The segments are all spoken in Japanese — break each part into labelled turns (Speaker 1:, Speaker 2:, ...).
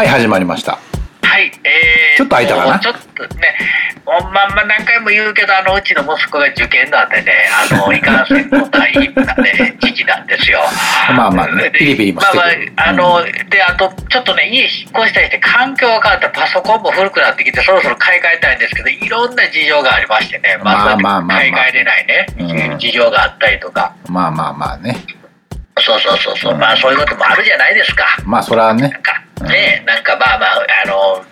Speaker 1: はい、始まりました。
Speaker 2: はい、えー、
Speaker 1: ちょっと空いたかな？
Speaker 2: ちょっとね、まんま何回も言うけど、あの、うちの息子が受験なんでね、あの、いかんせんもう大ね、時期なんですよ。
Speaker 1: まあまあね
Speaker 2: で
Speaker 1: ピリピリもして
Speaker 2: まあまあ、あの、で、あと、ちょっとね、家引っ越したりして、環境が変わって、パソコンも古くなってきて、そろそろ買い替えたいんですけど、いろんな事情がありましてね、
Speaker 1: まあまあまあまあ
Speaker 2: 買い替えれないね、
Speaker 1: うん
Speaker 2: 事情があったりとか。
Speaker 1: まあまあまあね。
Speaker 2: そうそうそうそう、まあそういうこともあるじゃないですか。
Speaker 1: まあそれはね
Speaker 2: なん。かね、なんかまあまああの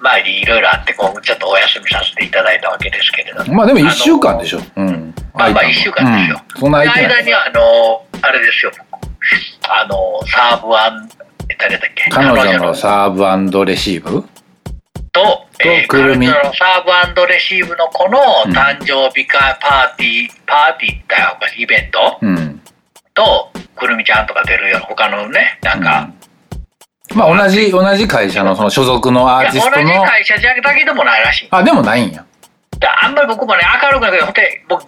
Speaker 2: まあいろいろあってこうちょっとお休みさせていただいたわけですけれども
Speaker 1: まあでも一週間でしょ。うん。
Speaker 2: まあまあ
Speaker 1: 空いたの
Speaker 2: 一週間ですよ、
Speaker 1: うんそんな空いてない。
Speaker 2: 間にはあのあれですよあのサーブアン誰だっけ？
Speaker 1: 彼女のサーブレシーブ？
Speaker 2: と、えー、
Speaker 1: くるみ
Speaker 2: 彼女のサーブレシーブの子の誕生日会パーティー、パーティーってイベント
Speaker 1: うん。
Speaker 2: とくるみちゃんとか出るよ他のねなんか、
Speaker 1: まあ同じ、同じ会社のその所属のアーティストの。
Speaker 2: 会社じゃだけでもないらしい
Speaker 1: あ、でもないんや。
Speaker 2: であんまり僕もね明るくないけどほんで僕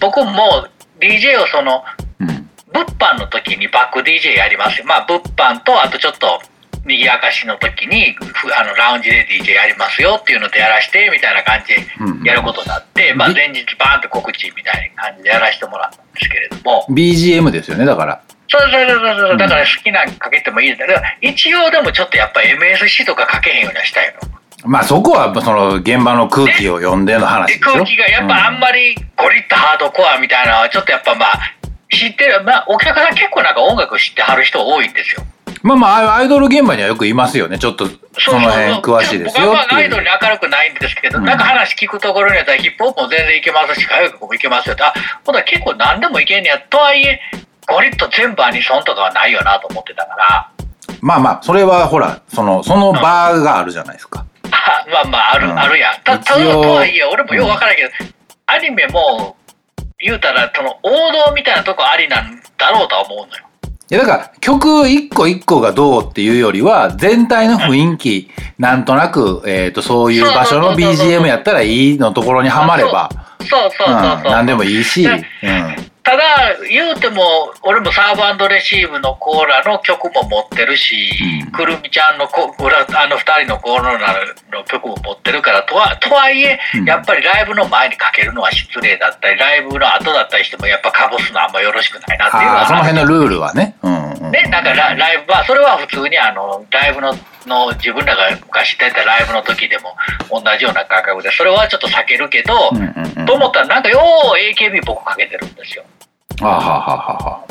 Speaker 2: 僕も DJ をその
Speaker 1: うん。
Speaker 2: 物販の時にバック DJ やりますよまあ物販とあとちょっと賑やかしの時にふあのラウンジで DJ やりますよっていうのでやらしてみたいな感じ
Speaker 1: うん
Speaker 2: でやることになって、まあ
Speaker 1: で
Speaker 2: 前日バーンと告知みたいな感じでやらせてもらったんですけれども
Speaker 1: BGM ですよね、だから。
Speaker 2: そうそうそうそう
Speaker 1: うん
Speaker 2: だから好きなのかけてもいいんだけど一応でもちょっとやっぱ MSC とかかけへんようにはしたいの。
Speaker 1: まあそこはその現場の空気を読んでの話
Speaker 2: で
Speaker 1: でしょ。
Speaker 2: 空気がやっぱあん
Speaker 1: り。
Speaker 2: まりゴリッとハードコアみたいなのはちょっとやっぱまあ知ってる、まあ、お客さん結構なんか音楽知ってはる人多いんですよ。
Speaker 1: まあまあ、アイドル現場にはよくいますよね。ちょっとその辺詳しいですよ。
Speaker 2: 僕はまあアイドルに。明るくないんですけど、
Speaker 1: うん。
Speaker 2: なんか話聞くところにやったらヒップホップも全然いけますし歌謡曲もいけますよ。あほんとは結構何でもいけんねや。とはいえゴリッと全部アニソンとかはないよなと思ってたから。
Speaker 1: まあまあ、それはほら、その、その場があるじゃないですか。
Speaker 2: あまあまあある、
Speaker 1: うん。
Speaker 2: あるや。んたただとはいえ俺もよう分からんけど、アニメも言うたらその王道みたいなとこありなんだろうとは思うのよ。
Speaker 1: いや、だから、曲一個一個がどうっていうよりは、全体の雰囲気、なんとなく、えっと、そういう場所の BGM やったらいいのところにはまれば、
Speaker 2: そうそうそうそう、
Speaker 1: う。ん、なんでもいいし、うん。
Speaker 2: ただ言うても俺もサーブレシーブのコーラの曲も持ってるし、
Speaker 1: うん
Speaker 2: くるみちゃんのこ裏あの2人のコーラの曲も持ってるからとはとはいえ、
Speaker 1: うん
Speaker 2: やっぱりライブの前にかけるのは失礼だったりライブの後だったりしてもやっぱかぶすのはあんまよろしくないなっていうのは
Speaker 1: その辺のルールはね。うん、うん。
Speaker 2: ね、なんかラライブはそれは普通にあのライブのの自分らが昔やってたライブの時でも同じような感覚でそれはちょっと避けるけど、
Speaker 1: うんうんうん。
Speaker 2: と思ったらなんかよう AKB 僕かけてるんですよ。
Speaker 1: あはははは。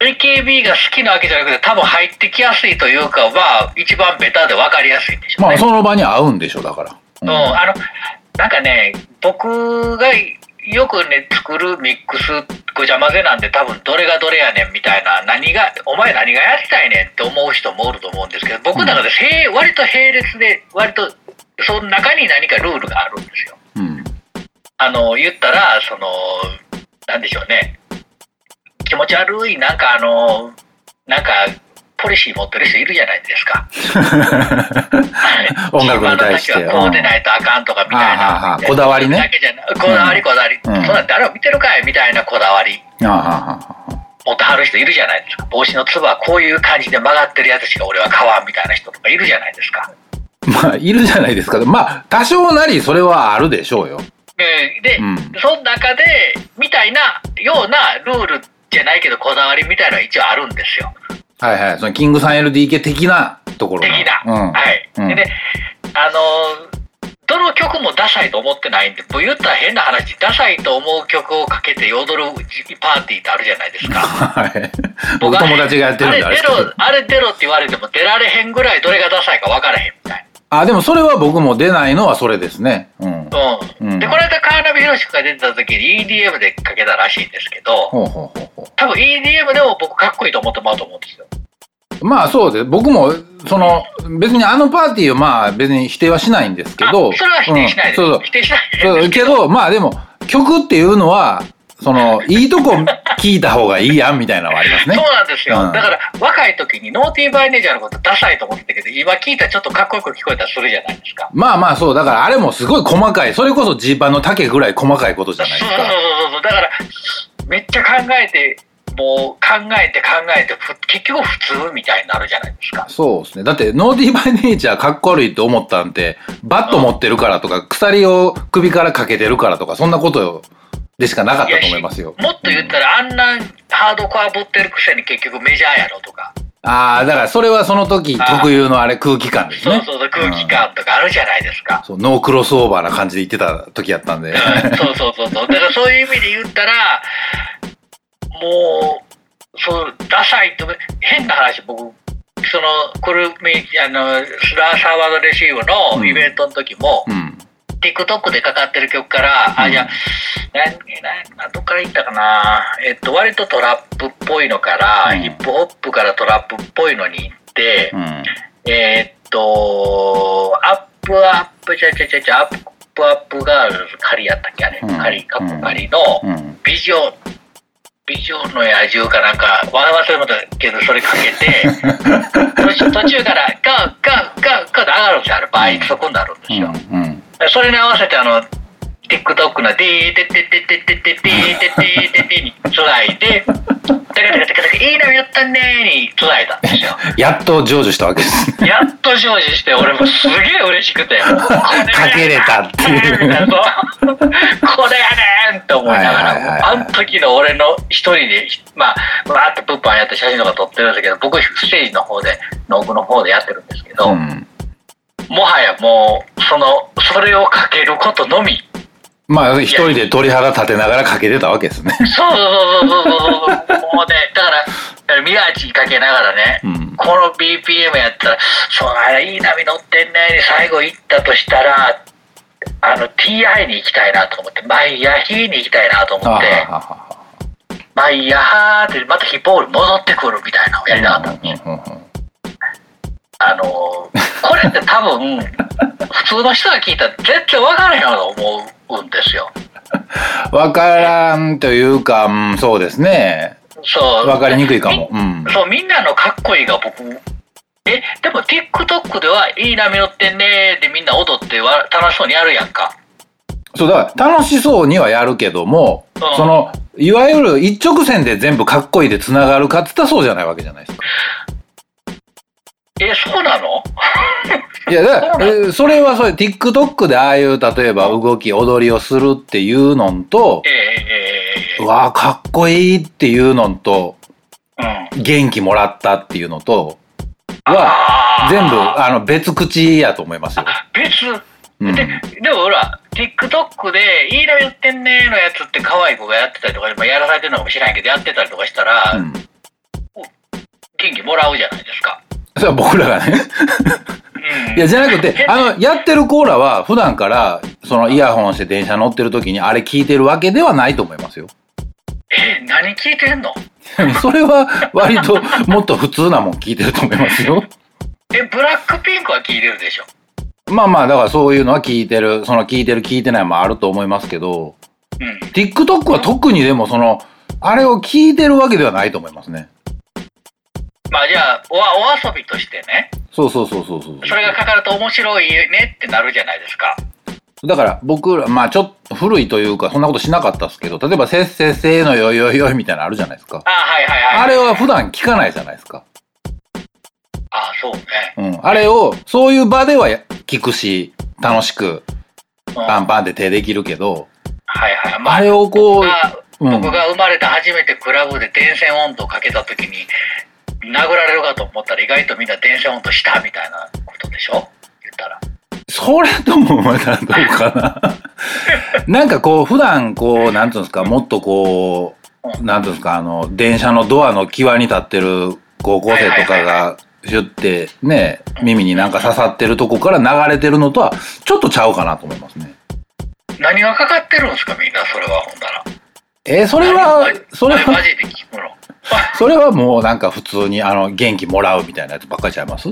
Speaker 2: AKB が好きなわけじゃなくて多分入ってきやすいというかまあ一番ベタで分かりやすいんでしょうね。
Speaker 1: まあ、その場に合うんでしょ、だから。
Speaker 2: うん、あのなんかね僕がよくね作るミックスごちゃ混ぜなんで多分どれがどれやねんみたいな何がお前何がやりたいねんって思う人もおると思うんですけど僕の中でへい割と並列で割とその中に何かルールがあるんですよ。
Speaker 1: うん。
Speaker 2: あの言ったらそのなんでしょうね気持ち悪いなんかあのなんかポリシー持ってる人いるじゃないですか。
Speaker 1: 音楽に対して
Speaker 2: こうでないとあかんとかみたいな。
Speaker 1: こだわりね
Speaker 2: こだわりこだわり。
Speaker 1: うん
Speaker 2: そんなん誰も見てるかいみたいなこだわり。持ってはる人いるじゃないですか。帽子のつばはこういう感じで曲がってるやつしか俺は買わんみたいな人とかいるじゃないですか。
Speaker 1: まあ、いるじゃないですか。まあ、多少なりそれはあるでしょうよ。
Speaker 2: うんで、
Speaker 1: うん
Speaker 2: その中で、みたいなようなルールじゃないけど、こだわりみたいなのは一応あるんですよ。
Speaker 1: はいはい。そのキングさん LDK 的なところの
Speaker 2: 的な。
Speaker 1: うん。
Speaker 2: はい。
Speaker 1: うん
Speaker 2: でね、あのーどの曲もダサいと思ってないんで、もう言ったら変な話、ダサいと思う曲をかけて踊るパーティーってあるじゃないですか。
Speaker 1: はい。僕友達がやってるんであ
Speaker 2: あれ出ろ、あれ出ろって言われても出られへんぐらいどれがダサいか分からへんみたい
Speaker 1: あ、でもそれは僕も出ないのはそれですね。うん。
Speaker 2: な。うん。
Speaker 1: うん
Speaker 2: で、この間、カーナビヒロシ君が出てた時に EDM でかけたらしいんですけど、
Speaker 1: ほうほうほうほ
Speaker 2: 多分 EDM でも僕かっこいいと思ってもらうと思うんですよ。
Speaker 1: う。まあそうです。僕も、その、別にあのパーティーをまあ別に否定はしないんですけど。
Speaker 2: あそれは否定しないです。
Speaker 1: うんそうそう
Speaker 2: 否定しないです
Speaker 1: けど、まあでも、曲っていうのは、その、いいとこ聞いた方がいいやんみたいなのはありますね。
Speaker 2: そうなんですよ、
Speaker 1: うん
Speaker 2: だから若い時にノーティーバイネージャーのことダサいと思ってたけど今聞いたらちょっとかっこよく聞こえたりするじゃないですか
Speaker 1: まあまあそう、だからあれもすごい細かい、それこそジーパンの丈ぐらい細かいことじゃないですか。
Speaker 2: そうそうそうそうだからめっちゃ考えてもう考えて考えてふ結局普通みたいになるじゃないですか。
Speaker 1: そうですね。だって、ノーディーバイネイチャーかっこ悪いと思ったんて、バット持ってるからとか、鎖を首からかけてるからとか、そんなことでしかなかったと思いますよ。
Speaker 2: もっと言ったら、あんなハードコアぶってるくせに結局メジャーやろとか。
Speaker 1: ああ、だからそれはその時特有のあれ空気感ですね。
Speaker 2: そうそうそう、空気感とかあるじゃないですか。
Speaker 1: そう、ノークロスオーバーな感じで言ってた時やったんで。
Speaker 2: うんそうそうそうそう。だからそういう意味で言ったら、もう、そう、ダサいと、変な話、僕、その、これ、あの、スラーサーワードレシーブのイベントの時も、
Speaker 1: うん。
Speaker 2: TikTok でかかってる曲から、あ、
Speaker 1: うん
Speaker 2: じゃあ、などっから言ったかな。えっと、割とトラップっぽいのから、
Speaker 1: うん
Speaker 2: ヒップホップからトラップっぽいのに行って、
Speaker 1: うん。
Speaker 2: えーっと、アップアップ、ちゃちゃちゃちゃ、アップアップガールズ仮やったっけあれ、
Speaker 1: うん
Speaker 2: 仮、カップ仮の、
Speaker 1: うん。
Speaker 2: 美女、美女の野獣かなんか、わ忘れましたけど、それかけて、途中から、ガーガーガーガーで上がるんですよ、あれ、倍速になるんです
Speaker 1: うん。
Speaker 2: よ。
Speaker 1: うん。
Speaker 2: それに合わせて、あの、TikTok の、でーてててててててててててにつないで、テカテカテカテカ、いいのやったねーにつないだんですよ。
Speaker 1: やっと成就したわけです。
Speaker 2: やっと成就して、俺もすげえ嬉しくて。か
Speaker 1: けれたっていう
Speaker 2: これやねんって思いながら、あの時の俺の一人で、まあ、わーってプッパンやって写真とか撮ってるんですけど、僕ステージの方で、の奥の方でやってるんですけど、もはやもう、その、それをかけることのみ、
Speaker 1: まあ、一人で鳥肌立てながらかけてたわけですね。
Speaker 2: そうそうそうそうそうそう。もうね、だから、だから宮地かけながらね、
Speaker 1: うん。
Speaker 2: この BPM やったら、そうあれいい波乗ってんねに最後行ったとしたら、あの TI に行きたいなと思って、マイヤヒーに行きたいなと思
Speaker 1: あ
Speaker 2: って、
Speaker 1: はは
Speaker 2: マイヤハーってまたヒップホール戻ってくるみたいなのをやりたかったあのー、これって多分、普通の人が聞いたら絶対分からへんよと思うんですよ。
Speaker 1: わからんというか、うん、そうですね。
Speaker 2: そう。
Speaker 1: わかりにくいかも。うん。
Speaker 2: そう、みんなのかっこいいが僕、え、でも TikTok ではいい波乗ってんねーでみんな踊ってわ楽しそうにやるやんか。
Speaker 1: そう、だから楽しそうにはやるけども、
Speaker 2: うん
Speaker 1: その、いわゆる一直線で全部かっこいいで繋がるかって言ったらそうじゃないわけじゃないですか。
Speaker 2: え、そうなの？
Speaker 1: いや、だから、えーそれはそれ、TikTok でああいう、例えば動き、踊りをするっていうのんと
Speaker 2: え、えええ
Speaker 1: うわあ、かっこいいっていうのんと、
Speaker 2: えうん。
Speaker 1: 元気もらったっていうのと、は、全部、あの、別口やと思いますよ。
Speaker 2: 別、
Speaker 1: うん。
Speaker 2: で、でもほら、TikTok で、いいの言ってんねーのやつって可愛い子がやってたりとか、まあ、やらされてるのかもしれないけど、やってたりとかしたら、
Speaker 1: うん。
Speaker 2: 元気もらうじゃないですか。
Speaker 1: それは僕らがね。
Speaker 2: うん。
Speaker 1: いや、じゃなくて、あの、やってるコーラは、普段から、その、イヤホンして電車乗ってる時に、あれ聞いてるわけではないと思いますよ。
Speaker 2: え、何聞いてんの？
Speaker 1: それは、割と、もっと普通なもん聞いてると思いますよ。
Speaker 2: え、ブラックピンクは聞いてるでしょ？
Speaker 1: まあまあ、だからそういうのは聞いてる、その聞いてる聞いてないもあると思いますけど、
Speaker 2: うん。
Speaker 1: TikTok は特にでもその、あれを聞いてるわけではないと思いますね。
Speaker 2: まあじゃあおわ、お遊びとしてね、
Speaker 1: そうそうそうそうそう。
Speaker 2: それがかかると面白いねってなるじゃないですか。
Speaker 1: だから僕ら、まあちょっと古いというか、そんなことしなかったですけど、例えばせっせっせーのよいよいよいみたいなのあるじゃないですか。
Speaker 2: あはいはいはい。
Speaker 1: あれは普段聞かないじゃないですか。
Speaker 2: あそうね。
Speaker 1: うん。あれを、そういう場では聞くし、楽しく、
Speaker 2: うん、
Speaker 1: パンパンって手できるけど、
Speaker 2: はいはい。まあ、
Speaker 1: あれをこう、
Speaker 2: 僕が生まれて初めてクラブで電線温度をかけた時に、殴られるかと思ったら意外とみんな電線温度したみたいなことでしょ？言ったら。
Speaker 1: それともまたどうかな？なんかこう、普段こう、なんていうんですか、もっとこう、なんていうんですか、あの、電車のドアの際に立ってる高校生とかが、シュってね、耳になんか刺さってるとこから流れてるのとは、ちょっとちゃうかなと思いますね。
Speaker 2: 何がかかってるんですかみんなそれはほんなら。
Speaker 1: えーそれは
Speaker 2: 何、
Speaker 1: それは、
Speaker 2: マジで聞くの？
Speaker 1: それはもうなんか普通にあの、元気もらうみたいなやつばっかりちゃいます？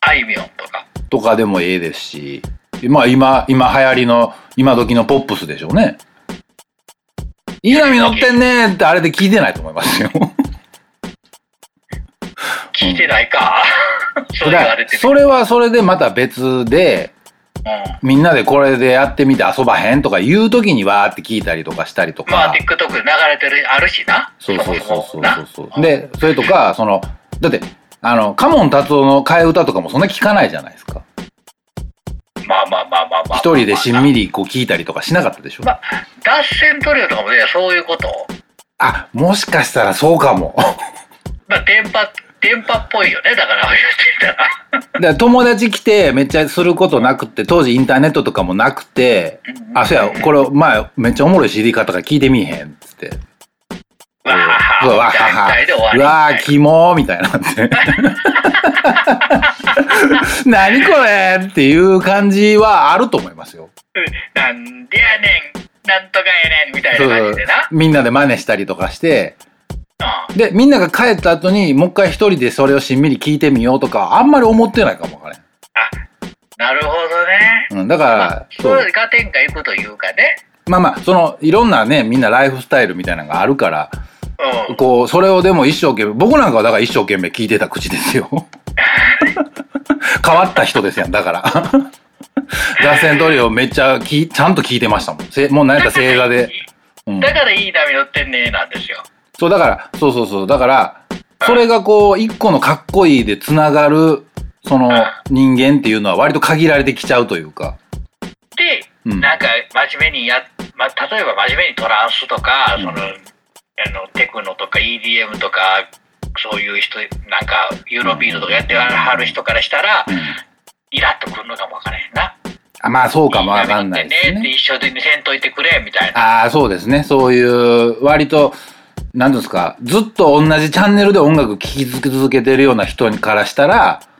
Speaker 2: あいみょんとか。
Speaker 1: とかでもええですし、まあ今、今流行りの、今時のポップスでしょうね。いい波乗ってんねーってあれで聞いてないと思いますよ。
Speaker 2: 聞いてないか。それて
Speaker 1: それはそれでまた別で、
Speaker 2: う
Speaker 1: みんなでこれでやってみて遊ばへんとか言う時にわーって聞いたりとかしたりとか。
Speaker 2: まあ TikTok で流れてる、あるしな。
Speaker 1: そうそうそうそうそう。で、それとか、その、だって、あの、カモン達夫の替え歌とかもそんな聞かないじゃないですか。
Speaker 2: まあまあまあまあまあ。
Speaker 1: 一人でしんみりこう聞いたりとかしなかったでしょ。
Speaker 2: まあ、脱線トリオとかもね、そういうこと。
Speaker 1: あ、もしかしたらそうかも。
Speaker 2: まあ、電波、電波っぽいよね、だから言ってたら。
Speaker 1: ら友達来てめっちゃすることなくって、当時インターネットとかもなくて、あ、そうや、これ前めっちゃおもろい CD 買ったから聞いてみいへんっつって。
Speaker 2: わはは、
Speaker 1: うわはは
Speaker 2: わ
Speaker 1: ー、キモーみたいになって。何これっていう感じはあると思いますよ。
Speaker 2: なんでやねん、なんとかやねん、みたいな感じでな。
Speaker 1: みんなで真似したりとかして、
Speaker 2: うん
Speaker 1: で、みんなが帰った後にもう一回一人でそれをしんみり聞いてみようとか、あんまり思ってないかもわからん。
Speaker 2: なるほどね。
Speaker 1: うん、だか
Speaker 2: まあ
Speaker 1: ら、、
Speaker 2: そういう合点がいくというかね。
Speaker 1: まあまあ、その、いろんなね、みんなライフスタイルみたいなのがあるから、
Speaker 2: うん。
Speaker 1: こう、それをでも一生懸命、僕なんかはだから一生懸命聞いてた口ですよ。変わった人ですやん、だから。脱線トリオめっちゃきちゃんと聞いてましたもん。せもう何やったら正座で。うん、
Speaker 2: だからいい波乗ってんねなんですよ。
Speaker 1: そう、だから、そうそうそう。だから、それがこう、一個のかっこいいでつながる、その人間っていうのは割と限られてきちゃうというか。
Speaker 2: で、
Speaker 1: うん
Speaker 2: なんか真面目にや、まあ、例えば真面目にトランスとか、
Speaker 1: うん
Speaker 2: そのあのテクノとか EDM とかそういう人なんかユーロビートとかやってはる人からしたら、
Speaker 1: うん
Speaker 2: イラッとくるのかもわからへんな。
Speaker 1: あまあ、そうかもわかんない
Speaker 2: い
Speaker 1: ですね。
Speaker 2: ね一緒でせんといてくれみたいな。
Speaker 1: ああ、そうですね。そういう、割と、なんていうんですか、ずっと同じチャンネルで音楽聴き続けてるような人からしたら、
Speaker 2: うん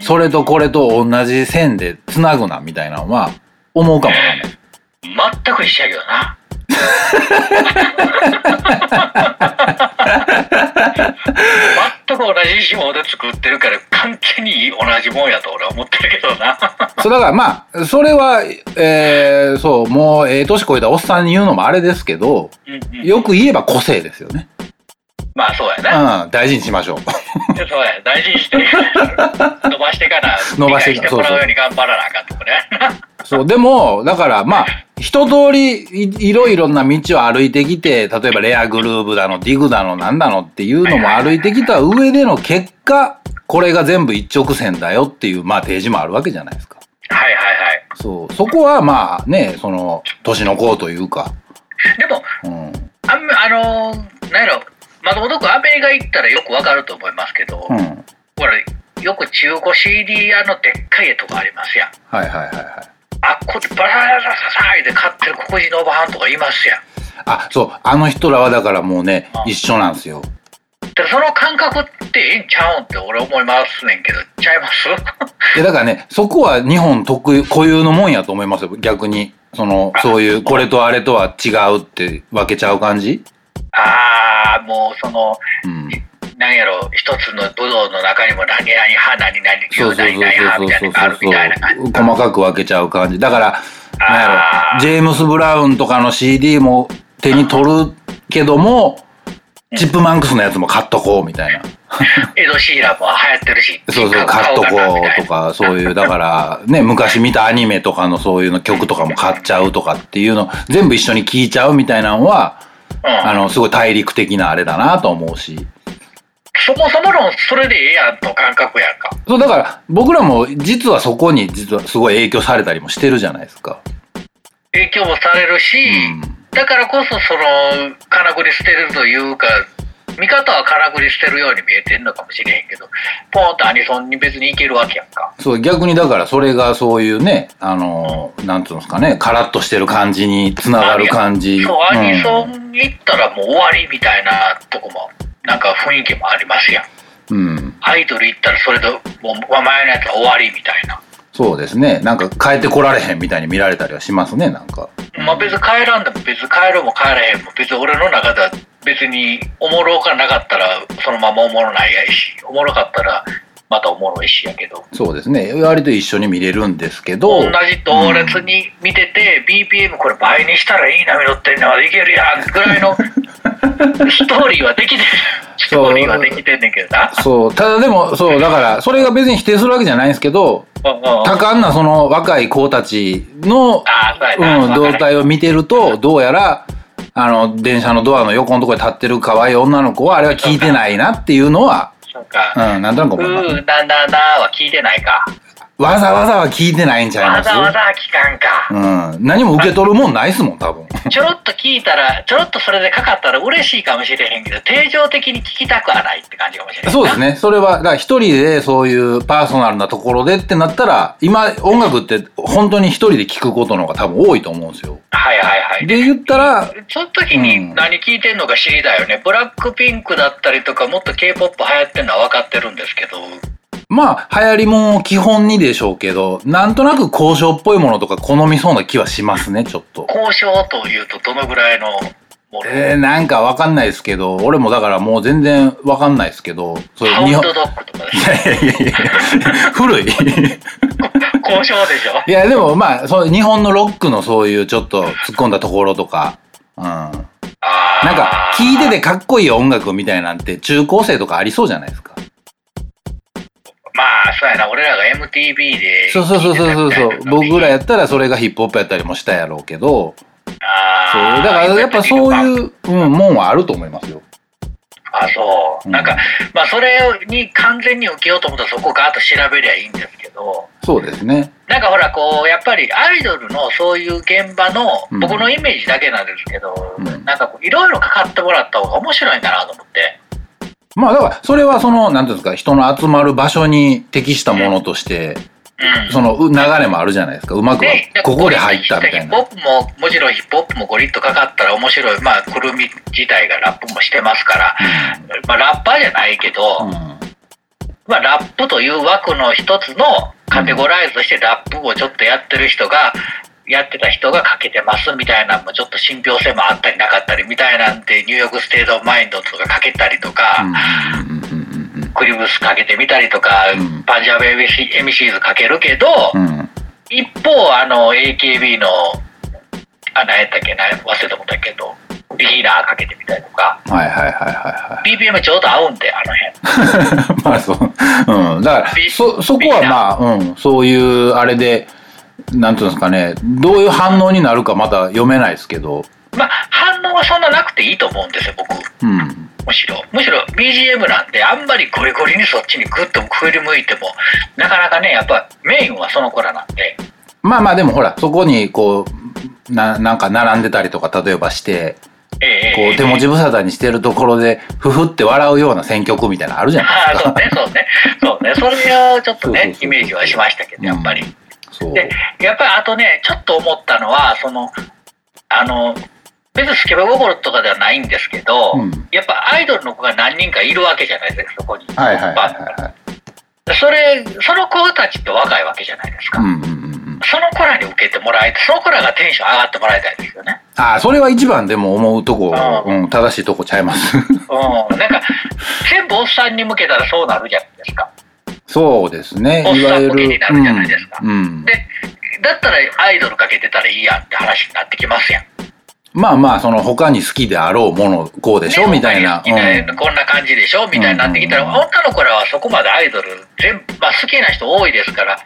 Speaker 1: それとこれと同じ線で繋ぐな、みたいなのは、思うかもわかんない。
Speaker 2: 全く一緒やけどな。全く同じ紐で作ってるから完全に同じもんやと俺は思ってるけどな。
Speaker 1: そう、だからまあ、それは、えー、そう、もう、ええ年越えたおっさんに言うのもあれですけど、
Speaker 2: うんうん
Speaker 1: よく言えば個性ですよね。
Speaker 2: まあそうやな。
Speaker 1: うん、大事にしましょう。
Speaker 2: そうや、大事にして、伸ばしてから、
Speaker 1: 伸ばして
Speaker 2: 理解してもらうように頑張らなあかんとこね。
Speaker 1: そう、でも、だからまあ、一通りいいろいろな道を歩いてきて、例えばレアグルーブだの、ディグだの、なんだのっていうのも歩いてきた上での結果、これが全部一直線だよっていう、まあ提示もあるわけじゃないですか。
Speaker 2: はいはいはい。
Speaker 1: そう、そこはまあね、その、年の子というか、
Speaker 2: でも、
Speaker 1: うん、
Speaker 2: あんあのー、なんやろ、まともとくアメリカ行ったらよくわかると思いますけど、
Speaker 1: うん、
Speaker 2: ほら、よく中古 CD 屋のでっかい絵とかありますやん。
Speaker 1: はいはいはいはい。
Speaker 2: あっこでバラバラバラバラで買ってる黒人のおばはんとかいますやん。
Speaker 1: あ、そう、あの人らはだからもうね、一緒なんですよ。
Speaker 2: でその感覚ってええんちゃうんって俺思いますねんけど、ちゃいます
Speaker 1: いやだからね、そこは日本特有、固有のもんやと思いますよ、逆に。その、そういう、これとあれとは違うって分けちゃう感じ
Speaker 2: ああ、もうその、
Speaker 1: うん。
Speaker 2: なんやろ、一つの武道の中にも何々派、何々流、何々派みたいなのがあるみたいな感じ。
Speaker 1: 細かく分けちゃう感じ。だから、なんやろ、ジェームス・ブラウンとかの CD も手に取るけども、チップマンクスのやつも買っとこうみたいな。
Speaker 2: エド・シーランも流行ってるし、
Speaker 1: そうそう、買っとこうとか、そういう、だから、ね、昔見たアニメとかのそういうの曲とかも買っちゃうとかっていうの、全部一緒に聴いちゃうみたいなのは、
Speaker 2: うん、
Speaker 1: あの、すごい大陸的なあれだなと思うし。
Speaker 2: そもそものそれでええやんと感覚やんか。
Speaker 1: そう、だから、僕らも実はそこに実はすごい影響されたりもしてるじゃないですか。
Speaker 2: 影響もされるし、
Speaker 1: うん
Speaker 2: だからこそその、金繰り捨てるというか、見方は金繰り捨てるように見えてんのかもしれへんけど、ポンとアニソンに別にいけるわけやんか。
Speaker 1: そう、逆にだからそれがそういうね、あの、なんつうんですかね、カラッとしてる感じにつながる感じ。
Speaker 2: そう、アニソ
Speaker 1: うん
Speaker 2: ン行ったらもう終わりみたいなとこも、なんか雰囲気もありますやん。
Speaker 1: うん。
Speaker 2: アイドル行ったらそれと、もう前のやつは終わりみたいな。
Speaker 1: そうですね。なんか帰ってこられへんみたいに見られたりはしますね、なんか。
Speaker 2: まあ別に帰らんでも別に帰るも帰らへんも別に俺の中では別におもろかなかったらそのままおもろないやし、おもろかったらまたおもろいしやけど。
Speaker 1: そうですね。割と一緒に見れるんですけど。
Speaker 2: 同じ同列に見てて、BPM これ倍にしたらいい波乗ってんのいけるやんぐらいの ストーリーはできてる。ストーリーはできてんねんけどな。
Speaker 1: そう。ただでも、そう、だから、それが別に否定するわけじゃないんですけど、
Speaker 2: うんうん
Speaker 1: 多感なその若い子たちの。
Speaker 2: う
Speaker 1: ん、動態を見てると、どうやら、あの、電車のドアの横のところに立ってる可愛い女の子は、あれは聞いてないなっていうのは、
Speaker 2: そうか。
Speaker 1: うん、なんとなく
Speaker 2: う
Speaker 1: 思います。
Speaker 2: ー、だんだんだは聞いてないか。
Speaker 1: わざわざは聞いてないんちゃいます？
Speaker 2: わざわざ聞かんか。
Speaker 1: うん。何も受け取るもんないっすもん、多分。
Speaker 2: ちょろっと聞いたら、ちょろっとそれでかかったら嬉しいかもしれへんけど、定常的に聞きたくはないって感じかもしれない。
Speaker 1: そうですね。それは、だから一人でそういうパーソナルなところでってなったら、今、音楽って本当に一人で聞くことの方が多分多いと思うんですよ。
Speaker 2: はいはいはい。
Speaker 1: で言ったら、
Speaker 2: その時に何聞いてんのか知りたいよね。ブラックピンクだったりとか、もっと K-POP 流行ってんのは分かってるんですけど、
Speaker 1: まあ、流行りも基本にでしょうけど、なんとなく交渉っぽいものとか好みそうな気はしますね、ちょっと。
Speaker 2: 交渉というとどのぐらいの、
Speaker 1: えー、なんかわかんないですけど、俺もだからもう全然わかんないですけど、そういう日本、
Speaker 2: ンドドッグとかで
Speaker 1: い
Speaker 2: す。
Speaker 1: やいやいやいや、古い。
Speaker 2: 交渉でしょ
Speaker 1: いや、でもまあ、そう日本のロックのそういうちょっと突っ込んだところとか、うん。なんか、聴いててかっこいい音楽みたいなんて中高生とかありそうじゃないですか。
Speaker 2: まあ、そうやな、俺らが MTV で。
Speaker 1: そうそうそうそうそうそう。僕らや
Speaker 2: っ
Speaker 1: ったらそれがヒップホップやったりもしたやろうけど、そう。だからやっぱそういう、うん、もんはあると思いますよ。
Speaker 2: あ、そう。
Speaker 1: うん
Speaker 2: なんか、まあ、それに完全に受けようと思ったらそこをガーッと調べりゃいいんですけど、
Speaker 1: そうですね。
Speaker 2: なんかほら、こう、やっぱりアイドルのそういう現場の
Speaker 1: う、ん
Speaker 2: 僕のイメージだけなんですけど、
Speaker 1: うん
Speaker 2: なんかこう、いろいろかかってもらった方が面白いんだなと思って。
Speaker 1: まあだから、それはその、なんていうんですか、人の集まる場所に適したものとして、
Speaker 2: うん。
Speaker 1: そのう流れもあるじゃないですか。うまくここで入ったみたいな。
Speaker 2: ヒップホップも、もちろんヒップホップもゴリッとかかったら面白い。まあ、くるみ自体がラップもしてますから、まあ、ラッパーじゃないけど、
Speaker 1: うん。うん
Speaker 2: まあ、ラップという枠の一つのカテゴライズとしてラップをちょっとやってる人が、やってた人がかけてますみたいなのもちょっと信憑性もあったりなかったりみたいなんでニューヨークステートオブマインドとかかけたりとか、
Speaker 1: うんうんうんうん
Speaker 2: クリブスかけてみたりとか、
Speaker 1: うん
Speaker 2: パンジャブエミシエミシーズかけるけど。一方あの AKB のあ何やったっけな忘れたもんだけどビギナーかけてみたりとか
Speaker 1: はいはいはいはい
Speaker 2: BPM ちょうど合うんであの辺
Speaker 1: はい。まあそう。うん。だから、そ、そこはまあ、うん。そういう、あれで、なんていうんですかね、どういう反応になるかまだ読めないですけど、
Speaker 2: まあ反応はそんななくていいと思うんですよ僕。
Speaker 1: うん。
Speaker 2: むしろ。むしろ BGM なんであんまりゴリゴリにそっちにグッと振り向いてもなかなかねやっぱメインはその子らなんで。
Speaker 1: まあまあでもほら、そこにこう、な、なんか並んでたりとか、例えばして、
Speaker 2: ええ
Speaker 1: こう手持ち無沙汰にしてるところで、ふふって笑うような選曲みたいなのあるじゃない
Speaker 2: ああ
Speaker 1: ですか。
Speaker 2: そうねそうね。そうね。それをちょっとねイメージはしましたけどやっぱり、
Speaker 1: そう。
Speaker 2: でやっぱりあとねちょっと思ったのはそのあの別にスケベ心とかではないんですけど、
Speaker 1: うん。
Speaker 2: やっぱアイドルの子が何人かいるわけじゃないですかそこに、
Speaker 1: はいはいはい
Speaker 2: バ
Speaker 1: はい。
Speaker 2: それその子たちって若いわけじゃないですか、
Speaker 1: うんうん。
Speaker 2: その子らに受けてもらえてその子らがテンション上がってもらいたいですよね。
Speaker 1: ああ、それは一番でも思うとこ、
Speaker 2: う
Speaker 1: うん、正しいとこちゃいます。
Speaker 2: うん、なんか全部おっさんに向けたらそうなるじゃないですか。
Speaker 1: そうですね。
Speaker 2: おっさん。向けになるじゃないですか。
Speaker 1: うん。うん。
Speaker 2: でだったらアイドルかけてたらいいやんって話になってきますやん
Speaker 1: まあまあ、その他に好きであろうもの、こうでしょ、
Speaker 2: ね
Speaker 1: みたいな。
Speaker 2: 他に好きなこんな感じでしょみたいになってきたら、
Speaker 1: うんうんうん
Speaker 2: 女の子らはそこまでアイドル全部、まあ、好きな人多いですから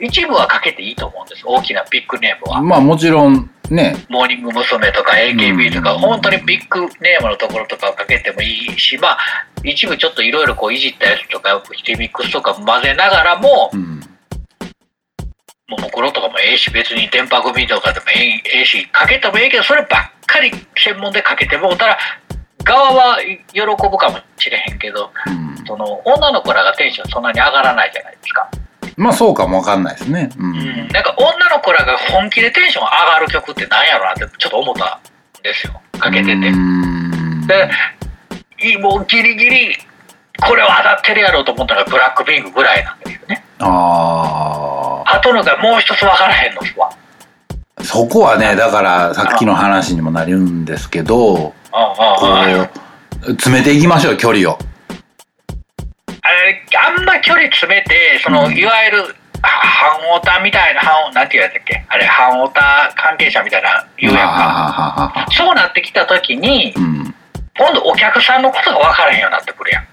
Speaker 2: 一部はかけていいと思うんです大きなビッグネームは、
Speaker 1: うんまあもちろん、ね。
Speaker 2: モーニング娘。とか AKB とか、
Speaker 1: うん
Speaker 2: 本当にビッグネームのところとかをかけてもいいしまあ一部ちょっといろいろこういじったやつとかリミックスとか混ぜながらも
Speaker 1: うん。
Speaker 2: ももクロとかもええし別に電波組とかでもええええしかけてもええけどそればっかり専門でかけてもうたら側は喜ぶかもしれへんけど
Speaker 1: うん。
Speaker 2: その女の子らがテンションそんなに上がらないじゃないですか、
Speaker 1: まあそうかもわかん。ないですね。う
Speaker 2: うん。
Speaker 1: ん。
Speaker 2: なんか女の子らが本気でテンション上がる曲ってなんやろなってちょっと思ったんですよ。かけてて。
Speaker 1: うん。
Speaker 2: でいもうギリギリこれは当たってるやろうと思ったらブラックピンクぐらいなんですよね。
Speaker 1: あ
Speaker 2: あとのがもう一つ分からへんのは
Speaker 1: あ。そこはね、だからさっきの話にもなるんですけど、詰めていきましょう、距離を。
Speaker 2: あんま距離詰めて、その、
Speaker 1: うん
Speaker 2: いわゆる、半オタみたいな、半、なんていうやつだっけ？あれ、半オタ関係者みたいな言うやんか。そうなってきたときに
Speaker 1: う、ん。
Speaker 2: 今度お客さんのことが分からへんようになってくるやん。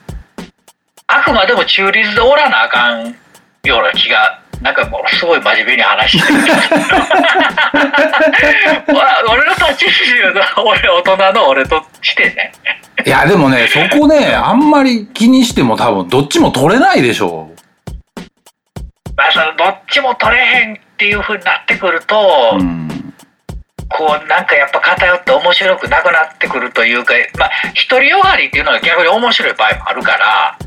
Speaker 2: あくまでも中立でおらなあかんような気が、なんかものすごい真面目に話してる。俺の立ち位置は俺、大人の俺としてね。
Speaker 1: いや、でもね、そこね、あんまり気にしても多分どっちも取れないでしょ
Speaker 2: まあ、そのどっちも取れへんっていう風になってくると、
Speaker 1: う。うん。
Speaker 2: こうなんかやっぱ偏って面白くなくなってくるというか、まあ、独りよがりっていうのが逆に面白い場合もあるから、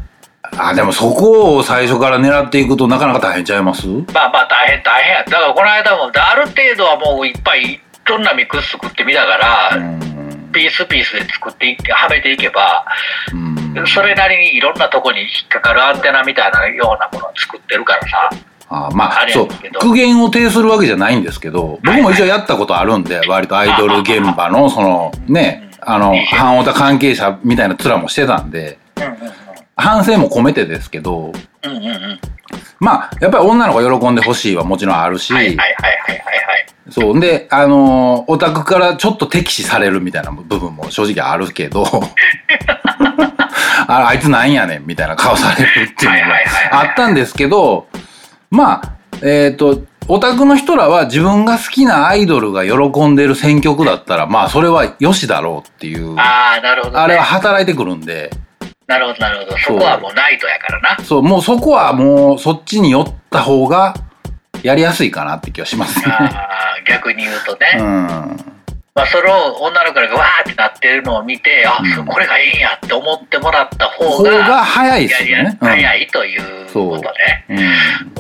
Speaker 1: あ、でもそこを最初から狙っていくとなかなか大変ちゃいます？
Speaker 2: まあまあ大変大変や。だからこの間もある程度はもういっぱいいろんなミックス作ってみたから、
Speaker 1: うん。
Speaker 2: ピースピースで作っていはめていけば、
Speaker 1: うん。
Speaker 2: それなりにいろんなとこに引っかかるアンテナみたいなようなものを作ってるからさ。
Speaker 1: あまあ
Speaker 2: あれや
Speaker 1: そう苦言を呈するわけじゃないんですけど僕も一応やったことあるんで割とアイドル現場のそのねあの半オタ関係者みたいな面もしてたんで。反省も込めてですけど
Speaker 2: うんうんうん。
Speaker 1: まあやっぱり女の子が喜んでほしいはもちろんあるし、
Speaker 2: はいはいはいはい。
Speaker 1: そうであのオタクからちょっと敵視されるみたいな部分も正直あるけど ああいつなんやねんみたいな顔されるっていうのがあったんですけどまあえっ、とオタクの人らは自分が好きなアイドルが喜んでる選曲だったらまあそれは良しだろうっていうあ
Speaker 2: ああ、なるほど、ね。
Speaker 1: れは働いてくるんで
Speaker 2: なるほどなるほど。そこはもうナイトやからな。
Speaker 1: そうもうそこはもうそっちに寄った方がやりやすいかなって気がしますね。
Speaker 2: ああ、逆に言うとね。
Speaker 1: うん
Speaker 2: まあ、それを女の子がわーってなってるのを見て、あ、
Speaker 1: うん
Speaker 2: これがいいんやって思ってもらった方
Speaker 1: 方
Speaker 2: が、
Speaker 1: が早いですね。
Speaker 2: 早いということね。
Speaker 1: うん。うん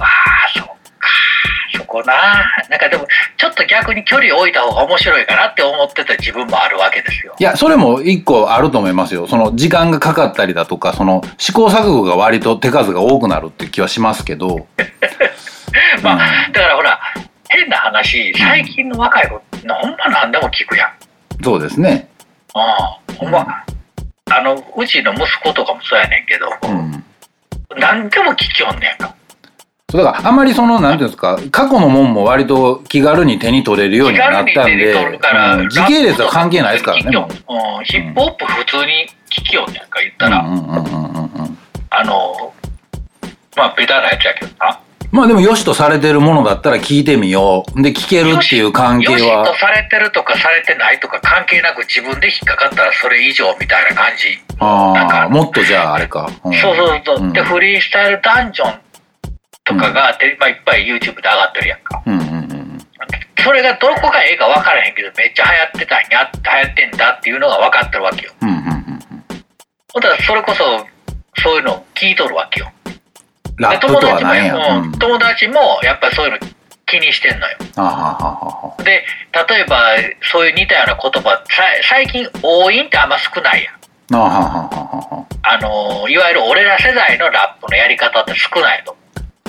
Speaker 2: わあ、そっか。そこな。なんかでも、ちょっと逆に距離を置いた方が面白いかなって思ってた自分もあるわけですよ。
Speaker 1: いや、それも一個あると思いますよ。その時間がかかったりだとか、その試行錯誤が割と手数が多くなるっていう気はしますけど。
Speaker 2: まあ、
Speaker 1: うん
Speaker 2: だからほら、変な話、最近の若い子、ほんま何でも聞くやん。
Speaker 1: そうですね。
Speaker 2: ああ、ほんま。あの、うちの息子とかもそうやねんけど、
Speaker 1: うん。
Speaker 2: 何でも聞きよんねんか。
Speaker 1: だから、あんまりその、なんていうんですか、過去のもんも割と気軽に手に取れるようにはなったんでうん時系列は関係ないですからね。う
Speaker 2: んうんヒップホップ普通に聞きよんねんか、言ったら。あの、まあ、ベタなやつやけどな。
Speaker 1: まあでも、良しとされてるものだったら聞いてみよう。で、聞けるっていう関係
Speaker 2: よし
Speaker 1: は
Speaker 2: と。されてるとかされてないとか関係なく自分で引っかかったらそれ以上みたいな感じ。
Speaker 1: ああ、
Speaker 2: か
Speaker 1: もっとじゃああれか。うん
Speaker 2: そうそうそう。
Speaker 1: うん
Speaker 2: で、フリースタイルダンジョンとかが、てまあ、いっぱい YouTube で上がってるやんか。
Speaker 1: うんうんうん
Speaker 2: それがどこがええか分からへんけど、めっちゃ流行ってたんや、流行ってんだっていうのが分かってるわけよ。
Speaker 1: うん。うん。
Speaker 2: ほんだらそれこそ、そういうのを聞いとるわけよ。
Speaker 1: ラップとは何や。
Speaker 2: も、
Speaker 1: うん
Speaker 2: 友達もやっぱりそういうの気にしてんのよ。
Speaker 1: あはははは。
Speaker 2: で、例えば、そういう似たような言葉、さ最近、応印ってあんま少ないやん。
Speaker 1: あはははは
Speaker 2: あの、いわゆる俺ら世代のラップのやり方って少ないと。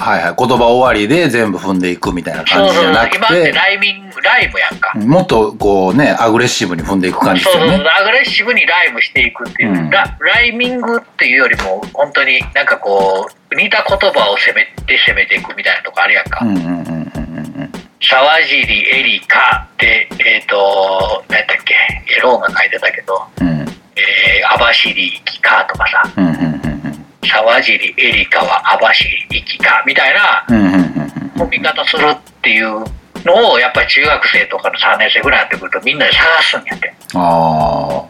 Speaker 1: はいはい。言葉終わりで全部踏んでいくみたいな感じじゃなく
Speaker 2: 今って
Speaker 1: て、
Speaker 2: ライミング、ライムやんか。
Speaker 1: もっとこうね、アグレッシブに踏んでいく感じですよ
Speaker 2: そうそうそう。
Speaker 1: ね。
Speaker 2: アグレッシブにライムしていくっていう、
Speaker 1: うん。
Speaker 2: ラライミングっていうよりも本当になんかこう似た言葉を攻めて攻めていくみたいなとこあるやんか、
Speaker 1: うんうんうんうんうん
Speaker 2: 沢尻エリカってえっ、と何やったっけ？エローが書いてたけど、
Speaker 1: うん。うん。
Speaker 2: えー、網走キカとかさ。
Speaker 1: うんうんうん
Speaker 2: 沢尻エリカは網走キカみたいな読み方するっていうのをやっぱり中学生とかの3年生ぐらいになってくるとみんなで探すんやって。
Speaker 1: あ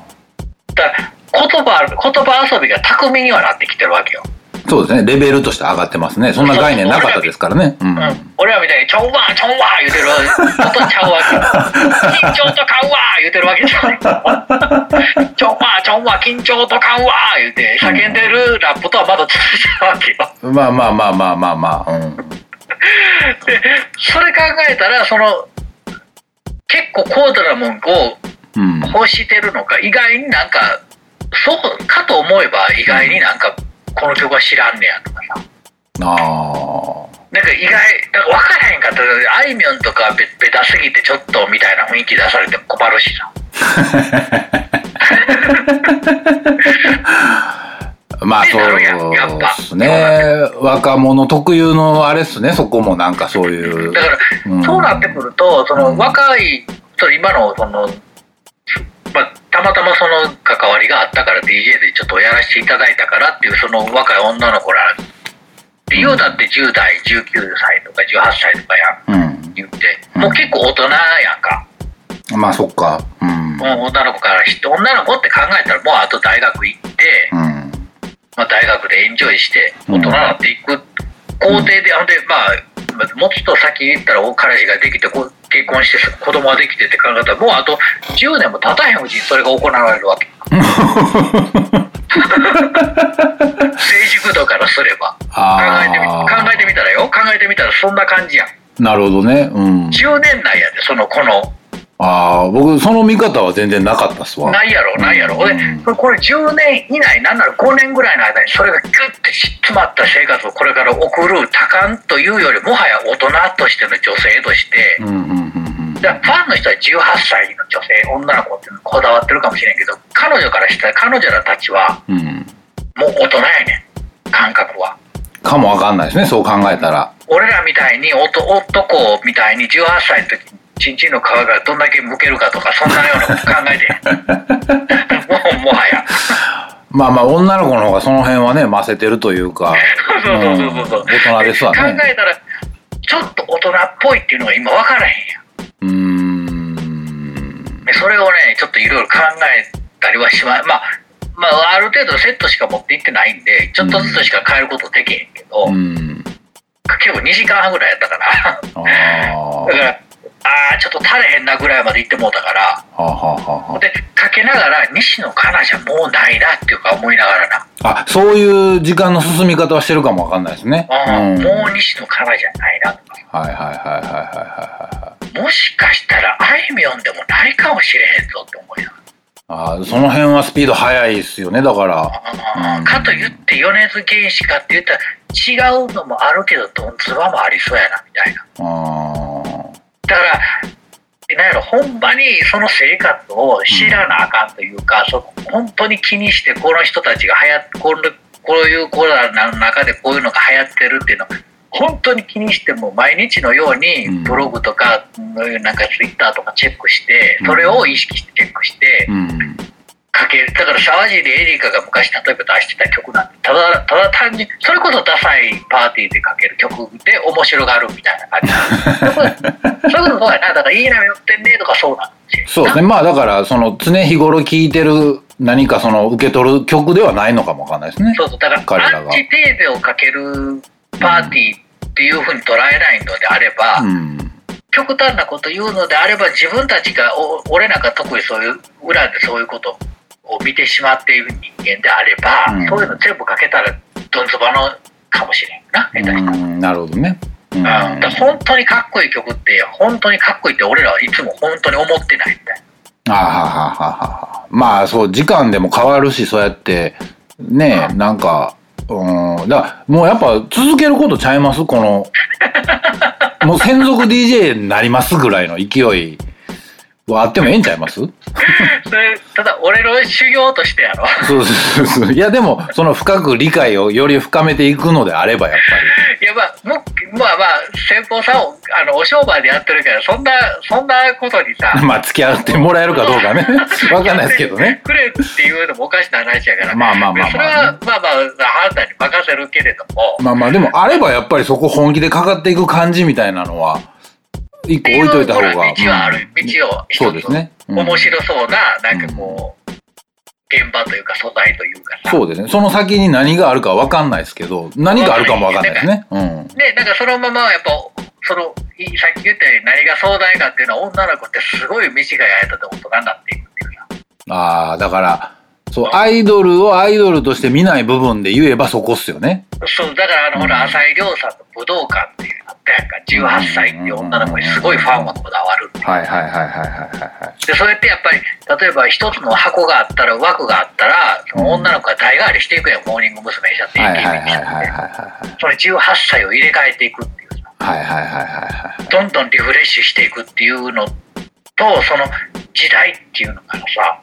Speaker 2: だから言葉言葉遊びが巧みにはなってきてるわけよ。
Speaker 1: あ。そうですね。レベルとして上がってますね。そんな概念なかったですからね。うん。
Speaker 2: うん、俺らみたいに「ちょんわーちょんわー」言うてることちゃうわけ緊張とかんわー言うてるわけじゃないちょんわーちょんわー緊張とかんわー言うて叫んでるラップとはまだ続いてるわけよ
Speaker 1: まあまあまあまあまあまあ。うん。
Speaker 2: でそれ考えたらその結構高度なもんを
Speaker 1: うん。
Speaker 2: 欲してるのか意外になんかそうかと思えば意外になんかこの曲は知らんねやとかさ
Speaker 1: ああ。
Speaker 2: なんか意外、なんか分からへんかったら、あいみょんとかベベタすぎてちょっとみたいな雰囲気出されても困るしさ。
Speaker 1: まあそうですね。若者特有のあれっすね、そこもなんかそういう。
Speaker 2: だから、
Speaker 1: うん
Speaker 2: そうなってくるとその若いその今のその、まあ、たまたまその関わりがあったから DJ でちょっとやらせていただいたからっていうその若い女の子らっていうだって10代19歳とか18歳とかやん
Speaker 1: うん。
Speaker 2: 言ってもう結構大人やんか、
Speaker 1: まあそっか。うん。
Speaker 2: もう女の子からして女の子って考えたらもうあと大学行って、
Speaker 1: うん。
Speaker 2: まあ、大学でエンジョイして大人になっていく工程で、ほんでまあまあもうちょっと先言ったらお彼氏ができてこ結婚して子供ができてって考えたらもうあと10年も経たへんうちにそれが行われるわけ成熟度からすれば考えてみ
Speaker 1: あ
Speaker 2: 考えてみたらよ考えてみたらそんな感じやん
Speaker 1: あ。なるほどね。うん。
Speaker 2: 10年内やでそのこの
Speaker 1: ああ、僕その見方は全然なかったっすわ。
Speaker 2: ないやろないやろ、で
Speaker 1: うん
Speaker 2: これ10年以内なんなら5年ぐらいの間にそれがギュッて詰まった生活をこれから送る多感というよりもはや大人としての女性として、
Speaker 1: うんうんうん
Speaker 2: だからファンの人は18歳の女性女の子ってこだわってるかもしれんけど彼女からしたら彼女らたちは。もう大人やねん感覚は
Speaker 1: かもわかんないですね、そう考えたら。
Speaker 2: 俺らみたいに男男みたいに18歳の時にチンチンの皮がどんだけむけるかとかそんなようなこと考えて もうもはや
Speaker 1: まあまあ女の子の方がその辺はね、ませてるというか。
Speaker 2: そうそうそうそうそう
Speaker 1: うん大人ですわ
Speaker 2: 考
Speaker 1: ね。
Speaker 2: えたらちょっと大人っぽいっていうのが今分からへんや
Speaker 1: うーん。
Speaker 2: でそれをねちょっといろいろ考えたりはしままあまあある程度セットしか持っていってないんでちょっとずつしか変えることできへんけど、
Speaker 1: うん。
Speaker 2: 結構2時間半ぐらいやったかな
Speaker 1: ああ。
Speaker 2: だからああちょっと足れへんなぐらいまで行ってもうたから
Speaker 1: はあ、はあはあは
Speaker 2: でかけながら西野カナじゃもうないなっていうか思いながらな、
Speaker 1: あ、あ、そういう時間の進み方はしてるかもわかんないですね。
Speaker 2: ああ
Speaker 1: うん。
Speaker 2: もう西野カナじゃないなとか
Speaker 1: はいはいはいはいはいは
Speaker 2: もしかしたらあいみょんでもないかもしれへんぞって思いながら。
Speaker 1: い。ああ、その辺はスピード速いですよね、だから。うん
Speaker 2: かといって米津玄師かって言ったら違うのもあるけどドンズバもありそうやなみたいな
Speaker 1: あ
Speaker 2: だからなんやろほんまにその生活を知らなあかんというか、その本当に気にしてこの人たちが流行ってこのこういうコロナの中でこういうのが流行ってるっていうの本当に気にしても毎日のよう
Speaker 1: うん
Speaker 2: にブログとか、なんかツイッターとかチェックしてそれを意識してチェックして、
Speaker 1: あ。うん。
Speaker 2: かけるだから沢尻エリカが昔例えば出してた曲なんてただただ単にそれこそダサいパーティーでかける曲で面白がるみたいな感じそういうことそうやなだからいいな寄ってんねとかそうなんですよ
Speaker 1: そうですね。まあだから、その常日頃聴いてる何かその受け取る曲ではないのかもわかんないですね。
Speaker 2: そうそうだからアンチテーゼをかけるパーティーっていうふうに捉えないのであれば、
Speaker 1: うん。
Speaker 2: 極端なこと言うのであれば自分たちがお俺なんか特にそういう裏でそういうことを見てしまっている人間であれば、
Speaker 1: うん。
Speaker 2: そういうの全部かけたらどんずばのかもしれんな下手したら。
Speaker 1: うんなるほどね。うん。
Speaker 2: うん、だ本当にかっこいい曲って本当にかっこいいって俺らはいつも本当に思ってないみたいな。
Speaker 1: あはははははまあそう時間でも変わるしそうやってねえなんかうん。だもうやっぱ続けることちゃいます？この もう専属 DJ になりますぐらいの勢いはあってもええんちゃいます？
Speaker 2: それただ俺の修行としてやろ。
Speaker 1: そうそうそう。そういやでもその深く理解をより深めていくのであればやっ
Speaker 2: いやまあもうまあまあ先方さんをあのお商売でやってるからそんなそんなことにさ
Speaker 1: ぱり まあ付き合ってもらえるかどうかね。わかんないですけどね。
Speaker 2: くれっていうのもおかしな話やから。
Speaker 1: まあまあまあまあ。
Speaker 2: それはまあまあ判断に任せるけれども。
Speaker 1: まあまあでもあればやっぱりそこ本気でかかっていく感じみたいなのは一個置いといた方が。
Speaker 2: 道はある、
Speaker 1: うん。
Speaker 2: 道を
Speaker 1: そうですね。うん。
Speaker 2: 面白そうななんかこう、現場というか素材というかさ。
Speaker 1: そうですね。その先に何があるかわかんないですけど、何があるかもわかんないですね。うん。
Speaker 2: でなんかそのままやっぱそのいさっき言ったように何が壮大かっていうのは女の子ってすごい短い間で大人になっていくっていう。さ
Speaker 1: ああ、だから、そう、アイドルをアイドルとして見ない部分で言えばそこっすよね。
Speaker 2: そうだからあの、ほ
Speaker 1: うん。
Speaker 2: ら浅井亮さんの武道館っていうったやんか18歳っていう女の子にすごいファンはこだわる
Speaker 1: はいはいはいはいはいはい。
Speaker 2: でそうやってやっぱり例えば一つの箱があったら枠があったらその女の子が代替わりしていくやん、モーニング娘。にしたって
Speaker 1: はいはいはい
Speaker 2: AKB にしたって
Speaker 1: はいはいはい。
Speaker 2: それ18歳を入れ替えていくっていうさ
Speaker 1: はいはいはいはいはい。
Speaker 2: どんどんリフレッシュしていくっていうのとその時代っていうのがさ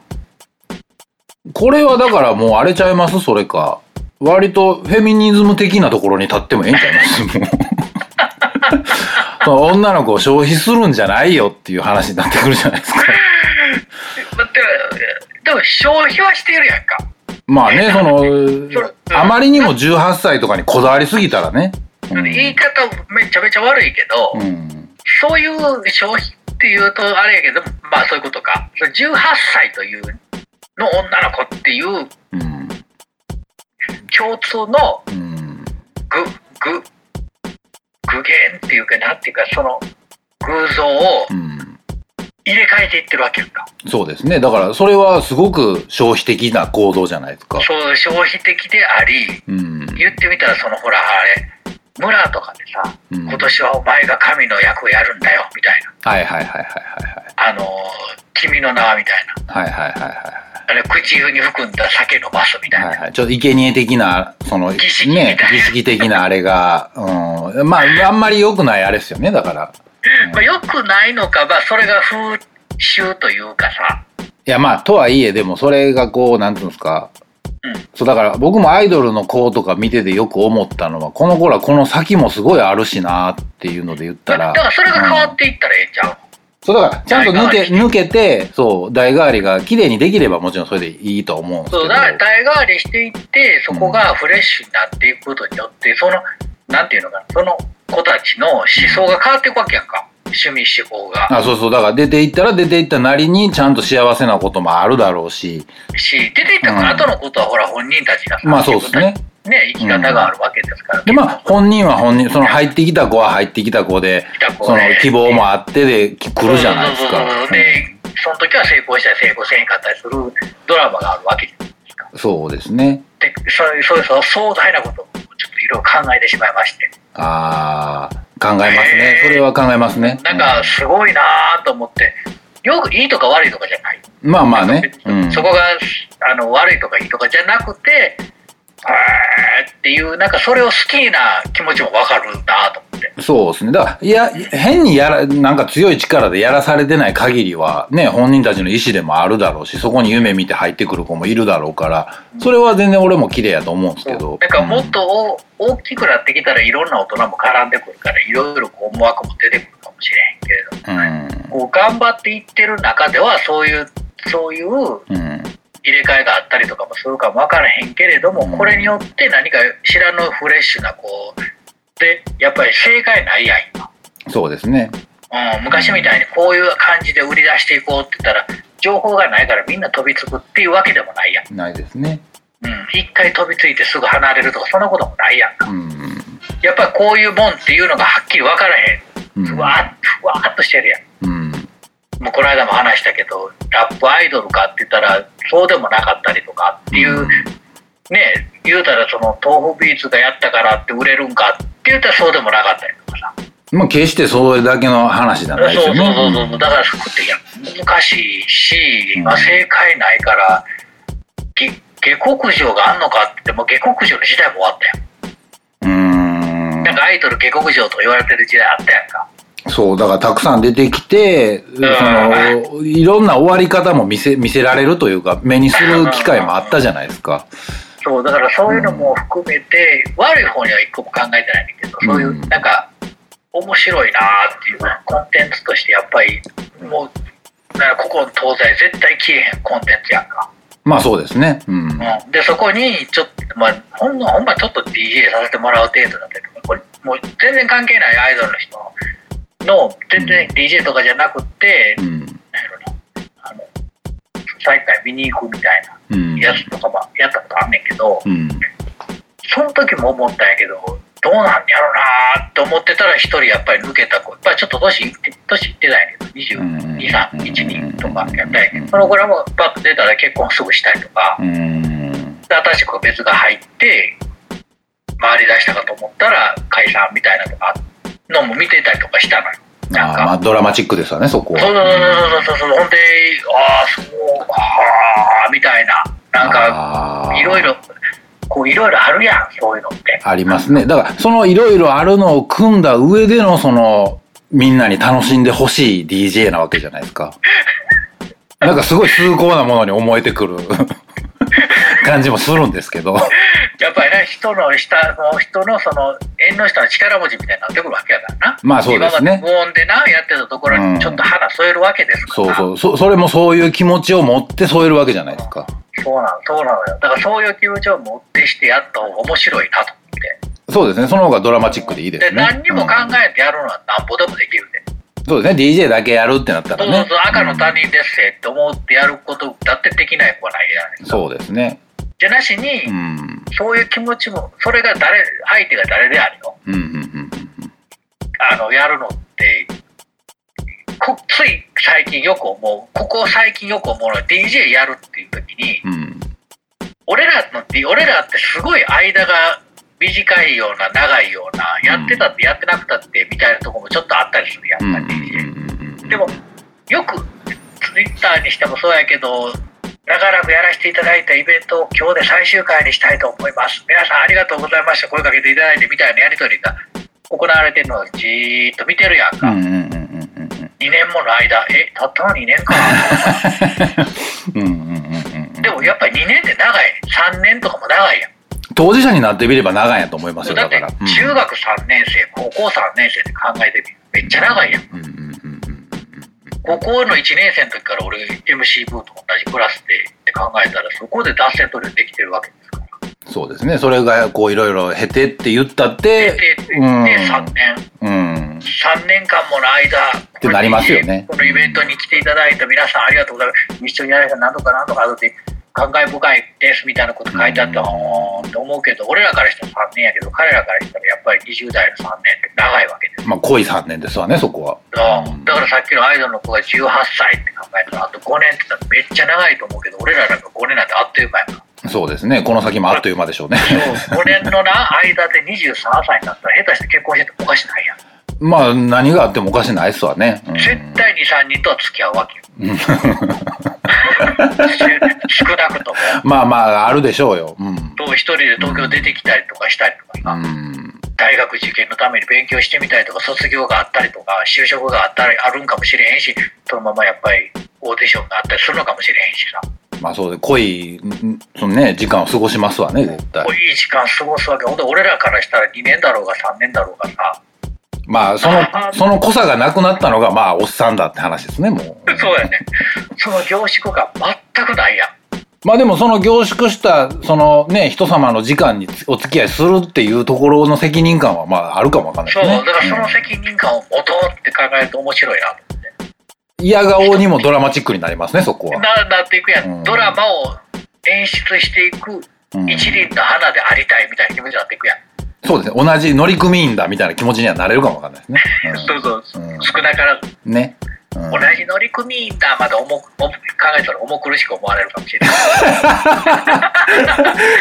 Speaker 1: これはだからもうあれちゃいます？それか。割とフェミニズム的なところに立ってもええんちゃいます？もう。女の子を消費するんじゃないよっていう話になってくるじゃないですか。
Speaker 2: でも消費はしてるやんか。
Speaker 1: まあね、そのあまりにも18歳とかにこだわりすぎたらね。うん
Speaker 2: 言い方めちゃめちゃ悪いけど、
Speaker 1: うん。
Speaker 2: そういう消費っていうとあれやけど、まあそういうことか。それ18歳というの女の子っていう
Speaker 1: うん。
Speaker 2: 共通の
Speaker 1: うん。
Speaker 2: 具、具、具現っていうか、なんていうか、その偶像を
Speaker 1: うん。
Speaker 2: 入れ替えていってるわけやんか。
Speaker 1: そうですね。だから、それはすごく消費的な行動じゃないですか。
Speaker 2: そう、消費的であり、
Speaker 1: うん。
Speaker 2: 言ってみたらそのほら、あれ、村とかでさ、
Speaker 1: うん
Speaker 2: 今年はお前が神の役をやるんだよ、みたいな。
Speaker 1: はいはいはいはいはい
Speaker 2: あのー、君の名はみたいな。
Speaker 1: はい。はいはいはい
Speaker 2: 口に含んだ酒飲ますみたいな。
Speaker 1: はいはい、ちょっと生贄的な、その、
Speaker 2: 儀式
Speaker 1: ね
Speaker 2: な、
Speaker 1: 儀式的なあれが、うん、まあ、あんまり良くないあれですよね、だから。
Speaker 2: まあ、よくないのか、まあ、それが風習というかさ、
Speaker 1: いや、まあ、とはいえ、でもそれがこう、なんていうんですか、
Speaker 2: うん。
Speaker 1: そう、だから僕もアイドルの子とか見ててよく思ったのは、この頃はこの先もすごいあるしなっていうので言ったら。
Speaker 2: だからそれが変わ
Speaker 1: うん
Speaker 2: っていったらええんちゃう、
Speaker 1: そう、だから、ちゃんと抜け、抜けて、そう、代替わりが綺麗にできればもちろんそれでいいと思うんですけど。
Speaker 2: そうだから代替わりしていってそこがフレッシュになっていくことによってそのなんていうのかなその子たちの思想が変わっていくわけやんか趣味思考が
Speaker 1: あ、そうそう。だから出ていったら出ていったなりにちゃんと幸せなこともあるだろうし。
Speaker 2: し出ていった後のことはほら本人たちがさ
Speaker 1: まあそうですね。
Speaker 2: ね生き方があるわけですから、
Speaker 1: で、まあ本人は本人、その入ってきた子は入ってきた子で、その
Speaker 2: で
Speaker 1: 希望もあってで来るじゃないですか。
Speaker 2: でその時は成功したり成功せんかったりするドラマがあるわけじゃないですか
Speaker 1: うんそうですね。
Speaker 2: でそういうそういうそう壮大なことをちょっといろいろ考えてしまいまして
Speaker 1: ああ、考えますね。それは考えますね。
Speaker 2: なんかすごいなぁと思ってよくいいとか悪いとかじゃない
Speaker 1: うんまあまあね。うん。
Speaker 2: そこがあの悪いとかいいとかじゃなくて、っていう、なんかそれを好きな気持ちもわかるなと思って。
Speaker 1: そうですね。だから、いや、変にやら、なんか強い力でやらされてない限りは、ね、本人たちの意思でもあるだろうし、そこに夢見て入ってくる子もいるだろうから、それは全然俺も綺麗やと思うんですけど。
Speaker 2: なんかもっとお大きくなってきたらいろんな大人も絡んでくるから、いろいろこう思惑も出てくるかもしれへんけれど
Speaker 1: うん。
Speaker 2: こう頑張っていってる中では、そういう、そういう
Speaker 1: うん。
Speaker 2: 入れ替えがあったりとかもするかもわからへんけれども、
Speaker 1: うん
Speaker 2: これによって何か知らぬフレッシュな、こう、で、やっぱり正解ないやん、今。
Speaker 1: そうですね。
Speaker 2: うん、昔みたいにこういう感じで売り出していこうって言ったら情報がないからみんな飛びつくっていうわけでもないやん、
Speaker 1: ないですね。
Speaker 2: うん、一回飛びついてすぐ離れるとかそんなこともないやんか
Speaker 1: うん。
Speaker 2: やっぱりこういうもんっていうのがはっきり分からへ
Speaker 1: うん
Speaker 2: んふわーっとふわーっとしてるや
Speaker 1: うん。
Speaker 2: んもうこの間も話したけどラップアイドルかって言ったらそうでもなかったりとかっていう、ね言うたらその豆腐ビーツがやったからって売れるんかって言ったらそうでもなかったりとかさ。
Speaker 1: まあ、決してそれだけの話じゃないです
Speaker 2: そう
Speaker 1: よね。
Speaker 2: そうそう。そう、だから服っていや難しいし、
Speaker 1: うん。
Speaker 2: まあ、正解ないからげ下克上があんのかっても下克上の時代も終わったやん、
Speaker 1: うん。
Speaker 2: なんかアイドル下克上と言われてる時代あったやんか
Speaker 1: そう、だからたくさん出てきて、その、いろんな終わり方も見せ、見せられるというか、目にする機会もあったじゃないですか。
Speaker 2: そうだからそういうのも含めて、悪い方には一個も考えてないんだけどそういう
Speaker 1: うん
Speaker 2: なんか面白いなーっていうコンテンツとしてやっぱりもうなんかここの東西絶対消えへんコンテンツやんか
Speaker 1: まあそうですね。うん。
Speaker 2: うん、でそこにちょっと、まあ、ほんのほんまちょっと DJ させてもらう程度だったりとかこれもう全然関係ないアイドルの人の全然 DJ とかじゃなくて、
Speaker 1: うん。
Speaker 2: あの大会見に行くみたい
Speaker 1: うん。
Speaker 2: なやつとかもやったことあんねんけど、
Speaker 1: うん。
Speaker 2: その時も思ったんやけどどうなんやろなって思ってたら一人やっぱり抜けた子やっぱりちょっと年いって年いってないけど2231とかやったんやけどその子らもバッと出たら結婚すぐしたりとか。
Speaker 1: うん。
Speaker 2: で新しく別が入って回り出したかと思ったら解散みたいなとかのも見てたりとかしたのよ。なん
Speaker 1: あーまあ
Speaker 2: か。
Speaker 1: ドラマチックですわね、そこ
Speaker 2: そうそう
Speaker 1: は。
Speaker 2: そうそうそうほんでああそうはあみたいななんかいろいろこういろいろあるやんそういうのって。
Speaker 1: ありますね。だから、そのいろいろあるのを組んだ上での、その、みんなに楽しんでほしい DJ なわけじゃないですか。なんかすごい崇高なものに思えてくる。感じもするんですけど。
Speaker 2: やっぱりね、人の下の人のその縁の下の力持ちみたいになってくるわけやからな。
Speaker 1: まあそうですね
Speaker 2: 無音でな、やってたところにちょっと花添えるわけですから。
Speaker 1: そうそう。そ、それもそういう気持ちを持って添えるわけじゃないですか。
Speaker 2: そうなの、そうなのよ。だからそういう気持ちを持ってしてやった方が面白いなと思って。
Speaker 1: そうですね。その方がドラマチックでいいです
Speaker 2: で、
Speaker 1: ね。
Speaker 2: 何にも考
Speaker 1: うん
Speaker 2: えてやるのはなんぼでもできるで。
Speaker 1: そうですね。DJ だけやるってなったらね。
Speaker 2: そうそうそう、赤の他人ですせって思ってやることだってできない子はないじゃないですか。
Speaker 1: そうですね。
Speaker 2: じゃなしに、
Speaker 1: うん。
Speaker 2: そういう気持ちも、それが誰、相手が誰であるよ。
Speaker 1: うん、うん、うん
Speaker 2: あの、やるのって、こつい最近よく思う、ここ最近よく思うのは DJ やるっていう時に、
Speaker 1: うん。うん。
Speaker 2: 俺らの、俺らってすごい間が短いような、長いような、やってたってやってなくたってみたいなとこもちょっとあったりするや
Speaker 1: うん、
Speaker 2: んか、
Speaker 1: うん。うん。
Speaker 2: でも、よくツイッターにしてもそうやけど、長らくやらせていただいたイベントを今日で最終回にしたいと思います。皆さんありがとうございました。声かけていただいてみたいなやりとりが行われてるのをじーっと見てるやんか。
Speaker 1: うん、うん、うん、うん、うん。
Speaker 2: 2年もの間、え、たったの2年か。
Speaker 1: うん、うん、うん、うん。
Speaker 2: でもやっぱり2年って長い。3年とかも長いやん。
Speaker 1: 当事者になってみれば長いんやと思いますよ、
Speaker 2: だ
Speaker 1: から。
Speaker 2: 中学3年生、高校3年生で考えてみる。めっちゃ長いやん、
Speaker 1: うん。
Speaker 2: 高校の1年生の時から俺 MC ブーと同じクラスでって考えたらそこで脱線取りできてるわけですから。
Speaker 1: そうですね。それが、こう、いろいろ経てって言ったって、
Speaker 2: で、で、で
Speaker 1: うん
Speaker 2: 3年。
Speaker 1: うん。
Speaker 2: 3年間もの間、
Speaker 1: てなりますよね
Speaker 2: このイベントに来ていただいた皆さんありがとうございます。一緒にやられたなんとかなんとか感慨深いですみたいなこと書いてあって、
Speaker 1: うん
Speaker 2: ほーんって思うけど、俺らからしたら3年やけど、彼らからしたらやっぱり20代の3年って長いわけです。
Speaker 1: まあ、濃い3年ですわね、そこは。
Speaker 2: うんだからさっきのアイドルの子が18歳って考えたら、あと5年って言ったらめっちゃ長いと思うけど、俺らなんか5年なんてあっという間やから。
Speaker 1: そうですね。この先もあっという間でしょうね。
Speaker 2: そう、5年のな、間で23歳になったら下手して結婚しててもおかしないやん。
Speaker 1: まあ、何があってもおかしないっすわね。うん
Speaker 2: 絶対に3人とは付き合うわけよ。
Speaker 1: う ん
Speaker 2: 少なくとも。
Speaker 1: まあまあ、あるでしょうよ。うん。
Speaker 2: と一人で東京出てきたりとかしたりとかさ、
Speaker 1: うん。
Speaker 2: 大学受験のために勉強してみたりとか、卒業があったりとか、就職があったり、あるんかもしれへんし、そのままやっぱりオーディションがあったりするのかもしれへんしさ、
Speaker 1: まあそうで、濃い、んそのね、時間を過ごしますわね、絶対
Speaker 2: こう。いい時間過ごすわけ。ほんで、俺らからしたら2年だろうが3年だろうがさ、
Speaker 1: まあ、その、その濃さがなくなったのが、まあ、おっさんだって話ですね、もう。
Speaker 2: そうやね。その凝縮が全くないやん。
Speaker 1: まあでも、その凝縮した、そのね、人様の時間にお付き合いするっていうところの責任感は、まあ、あるかもわかんない
Speaker 2: そう、
Speaker 1: ですね。
Speaker 2: だからその
Speaker 1: うん
Speaker 2: 責任感を持とうって考えると面白いなと思って。
Speaker 1: 嫌顔にもドラマチックになりますね、そこは。
Speaker 2: ななっていくやん、
Speaker 1: うん
Speaker 2: ドラマを演出していく
Speaker 1: うん
Speaker 2: 一輪の花でありたいみたいな気持ちになっていくやん。
Speaker 1: そうですね。同じ乗組員だみたいな気持ちにはなれるかもわかんないですね。
Speaker 2: そうそう、
Speaker 1: うん
Speaker 2: 少なからず、
Speaker 1: うんね。うん
Speaker 2: 同じ乗組員だまで重く重く考えたら重苦しく思われるかもしれない。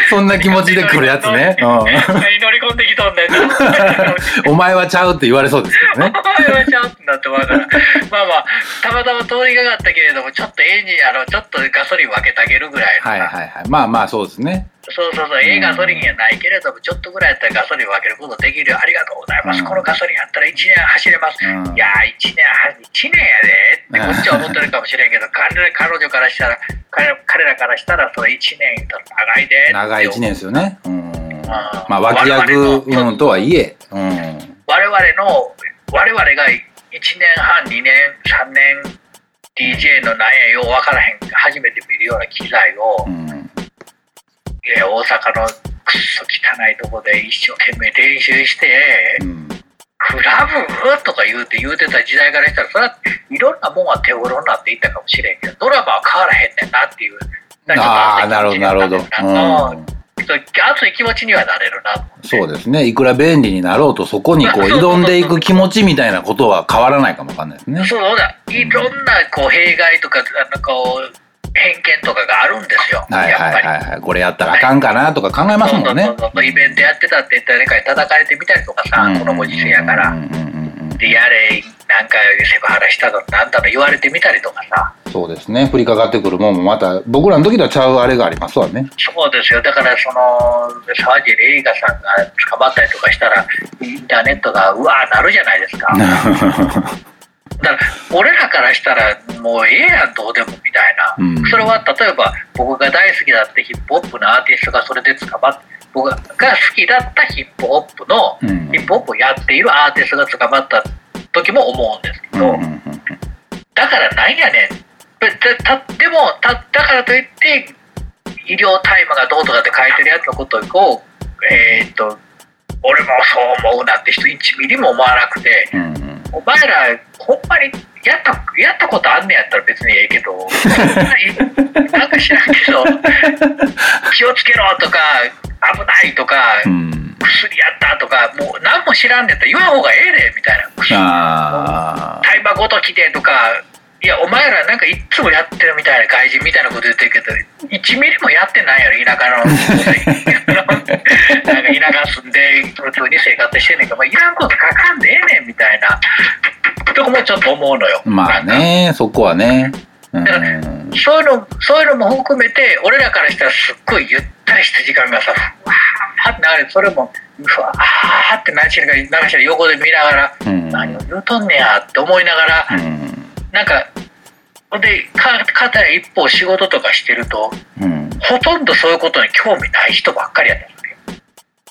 Speaker 1: そんな気持ちで来るやつね。う
Speaker 2: 何 乗り込んできとんねん。
Speaker 1: お前はちゃうって言われそうですけどね。
Speaker 2: お前はちゃうってなってもらうから。まあまあ、たまたま通りがかったけれども、ちょっとエンジン、あの、ちょっとガソリン分けてあげるぐらいの
Speaker 1: はいはいはい。まあまあそうですね。
Speaker 2: そうそうそう、ええガソリンやないけれども、ちょっとぐらいやったらガソリン分けることできるよ。ありがとうございます。
Speaker 1: うん
Speaker 2: このガソリンやったら1年走れます。
Speaker 1: うん
Speaker 2: いやー、1年は、1年やでってこっちは思ってるかもしれんけど、彼彼女からしたら、彼彼らからしたら、それ1年言ったら長いで。
Speaker 1: 長い一年ですよね。うん。
Speaker 2: あ
Speaker 1: まあ脇役うんとはいえ。うん。
Speaker 2: 我々の、我々が1年半、2年、3年、DJ のなんやよう分からへん、初めて見るような機材を、
Speaker 1: うん。
Speaker 2: いや大阪のくっそ汚いとこで一生懸命練習して、
Speaker 1: うん。
Speaker 2: クラブ？とか言うて言うてた時代からしたら、それはいろんなもんは手頃になっていったかもしれんけど、ドラマは変わらへんねんなっていう。
Speaker 1: ああ、なるほど、なるほど。うん。
Speaker 2: 熱い気持ちにはなれるなと。
Speaker 1: そうですね。いくら便利になろうと、そこにこう挑んでいく気持ちみたいなことは変わらないかもわかんないですね。
Speaker 2: そうだ、いろんなこう弊害とか、あのこう偏見とかがあるんですよ、
Speaker 1: はいはい。はいはい。これやったらあかんかなとか考えますもんね
Speaker 2: そう。そうそうイベントやってたって言ったら誰かに叩かれてみたりとかさ、このご時世やから
Speaker 1: うん。うんうんうんうん
Speaker 2: でやれ、なんかセクハラしたのなんだの言われてみたりとかさ。
Speaker 1: そうですね。降りかかってくるもんもまた、僕らの時とはちゃうあれがありますわね。
Speaker 2: そうですよ。だからその、沢尻エリカさんが捕まったりとかしたら、インターネットがうわーなるじゃないですか。だから俺らからしたらもうええやんどうでもみたいな、
Speaker 1: うん。
Speaker 2: それは例えば僕が大好きだったヒップホップのアーティストがそれで捕まって僕が好きだったヒップホップの、
Speaker 1: うん。
Speaker 2: ヒップホップをやっているアーティストが捕まった時も思うんですけど、
Speaker 1: うんうんうん
Speaker 2: だからなんやねん。でたでもただからといって医療大麻がどうとかって書いてるやつのことをえーっと俺もそう思うなって人1ミリも思わなくて。
Speaker 1: うんうん
Speaker 2: お前ら、ほんまにやったやったことあんねやったら別にええけど、なんか知らんけど、気をつけろとか、危ないとか、
Speaker 1: うん。
Speaker 2: 薬やったとか、もう何も知らんねやったら言わん方がええで、みたいな。
Speaker 1: あ
Speaker 2: 大麻ごときでとか、いや、お前らなんかいっつもやってるみたいな外人みたいなこと言ってるけど、1ミリもやってないやろ、田舎の。なんか田舎住んで普通に生活してんねんから、まあ、いらんこと書かんでええねんみたいな。とこもちょっと思うのよ。
Speaker 1: ーまあねそこはね。うん。
Speaker 2: だからそういうの、そういうのも含めて、俺らからしたらすっごいゆったりした時間がさ、ふわーって流れて、それも、ふわーって何しらか流したら横で見ながら、
Speaker 1: うん。
Speaker 2: 何を言うとんねやって思いながら、
Speaker 1: うん
Speaker 2: なんか、で、か、片や一方仕事とかしてると、
Speaker 1: うん。
Speaker 2: ほとんどそういうことに興味ない人ばっかりやったんですよ。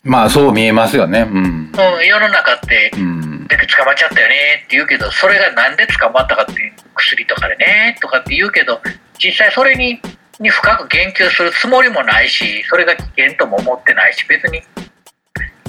Speaker 1: まあそう見えますよね。うん。
Speaker 2: うん、世の中って、
Speaker 1: うん。
Speaker 2: で捕まっちゃったよねって言うけどそれがなんで捕まったかっていう薬とかでねとかって言うけど実際それにに深く言及するつもりもないしそれが危険とも思ってないし別に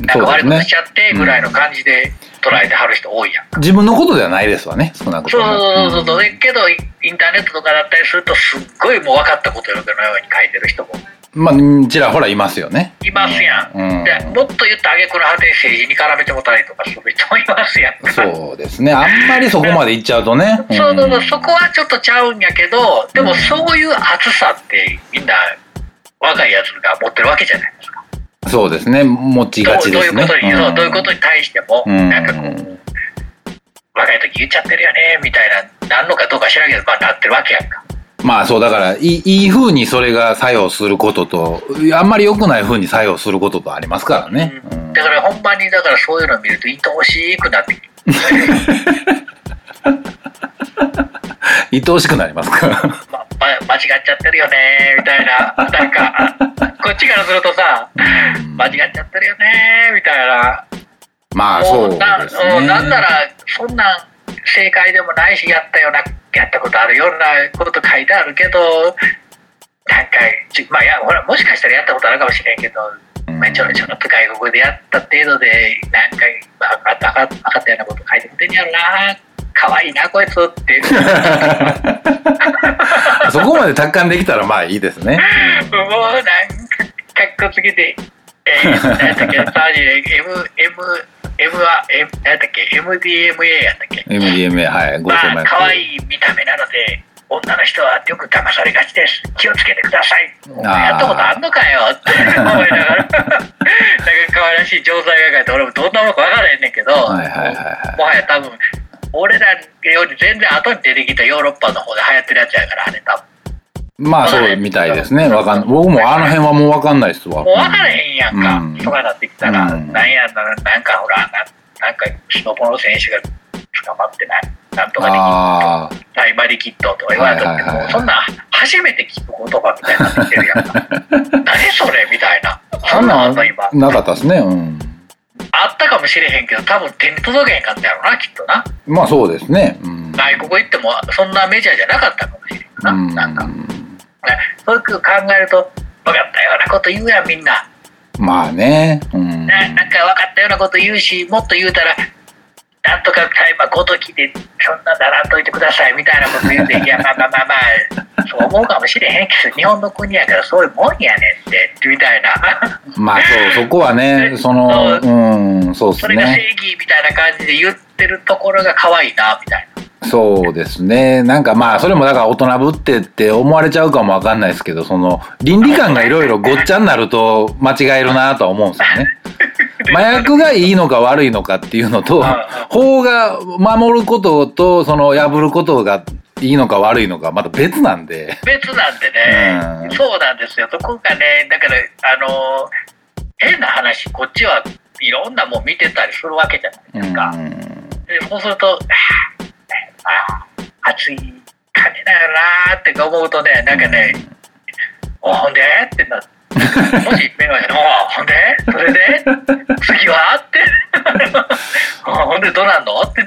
Speaker 2: なんか悪いことしちゃってぐらいの感じで捉えてはる人多いやん。
Speaker 1: 自分のことではないですわね少なくと
Speaker 2: そう
Speaker 1: も
Speaker 2: そうそうそう、けどイインターネットとかだったりするとすっごいもう分かったことのように書いてる人も。
Speaker 1: まあちらほらいますよね。
Speaker 2: いますやん。
Speaker 1: うん。
Speaker 2: でもっと言った挙句の果てに政治に絡めてもたりとかする人もいますやん。か。
Speaker 1: そうですね。あんまりそこまでいっちゃうとね。
Speaker 2: そうそうそう、
Speaker 1: ん。
Speaker 2: そこはちょっとちゃうんやけど、でもそういう熱さってみんな若いやつが持ってるわけじゃない。ですか。
Speaker 1: そうですね。持ちがちですね。
Speaker 2: どういうこということに対しても、
Speaker 1: うん。
Speaker 2: なんかこう、若い時言っちゃってるよね、みたいな、なんのかどうか知らんけど、まあなってるわけやんか。
Speaker 1: まあそうだからいいいい風にそれが作用することとあんまり良くない風に作用することとありますからね、うん。
Speaker 2: だからほんまに、だからそういうのを見ると愛おしくなってきて。
Speaker 1: 愛おしくなりますから。
Speaker 2: まま間違っちゃってるよね、みたいな。なんか、こっちからするとさ、
Speaker 1: そう
Speaker 2: な
Speaker 1: です
Speaker 2: うん。なんな
Speaker 1: ね
Speaker 2: らそんなん正解でもないしやったようなやったことあるようなこと書いてあるけどなんかちまあいやほらもしかしたらやったことあるかもしれんけど、
Speaker 1: うん
Speaker 2: まあ、ちょろちょろっと外国でやった程度でなんかまあ分かった分かったようなこと書いてくれてんやろな可愛いなこいつって。
Speaker 1: そこまで達観できたらまあいいですね。
Speaker 2: もうなんかかっこつけて。えー、何やっけ、サージで M、M、M は、M、何やっけ、MDMA やったっけ。
Speaker 1: MDMA はい
Speaker 2: 可愛い見た目なので、女の人はよく騙されがちです。気をつけてください。やったことあんのかよって思いながら、なんか可愛らしい錠剤が書いて、俺もどんなもんか分からへんねんけど、
Speaker 1: はいはいはいは
Speaker 2: もはや多分、俺らより全然後に出てきたヨーロッパの方で流行ってるやつやから、あれ多分。
Speaker 1: いまあそうみたいですね。わかん僕もあの辺はもうわかんないっすわ。
Speaker 2: もう分からへんやんか、
Speaker 1: うん。
Speaker 2: とかなってきたら、
Speaker 1: うん。
Speaker 2: なんやな、なんかほら、ななんかスノボの選手が捕まってない、なんとかできっ
Speaker 1: ああ
Speaker 2: と、大麻リキッドとか言われたって、もうそんな初めて聞く言葉みたいになってきてるやんか。何それみたいな。そんなんあんの今。
Speaker 1: なかったですね。うん。
Speaker 2: あったかもしれへんけど、多分手に届けへんかったやろな、きっとな。
Speaker 1: まあそうですね。うん。
Speaker 2: 外国行ってもそんなメジャーじゃなかったかもしれんな。
Speaker 1: うん。
Speaker 2: なんか、そういう考えると、分かったようなこと言うやん、みんな。
Speaker 1: まあね。うん。
Speaker 2: ななんか分かったようなこと言うしもっと言うたらなんとかタイマーごときでそんなならんといてくださいみたいなこと言うて いやまあまあまあまあそう思うかもしれへん。けど日本の国やからそういうもんやねんってみたいな。
Speaker 1: まあそうそこはね そのう。んそうです
Speaker 2: それが正
Speaker 1: ね
Speaker 2: 義みたいな感じで言ってるところが可愛いなみたいな
Speaker 1: そうですね。なんかまあそれもだから大人ぶってって思われちゃうかもわかんないですけどその倫理観がいろいろごっちゃになると間違えるなとは思うんですよね。麻薬がいいのか悪いのかっていうのと法が守ることとその破ることがいいのか悪いのかまた別なんで。
Speaker 2: 別なんでね、
Speaker 1: うん。
Speaker 2: そうなんですよ。そこがねだからあの変な話こっちはいろんなもん見てたりするわけじゃないですか、
Speaker 1: うん。
Speaker 2: でそうすると、ああ暑い感じだよなーって思うとねなんかね、おほんで？ってなって。もし目が「おほんで？それで？次は?」って「ほんでどうなんの?」って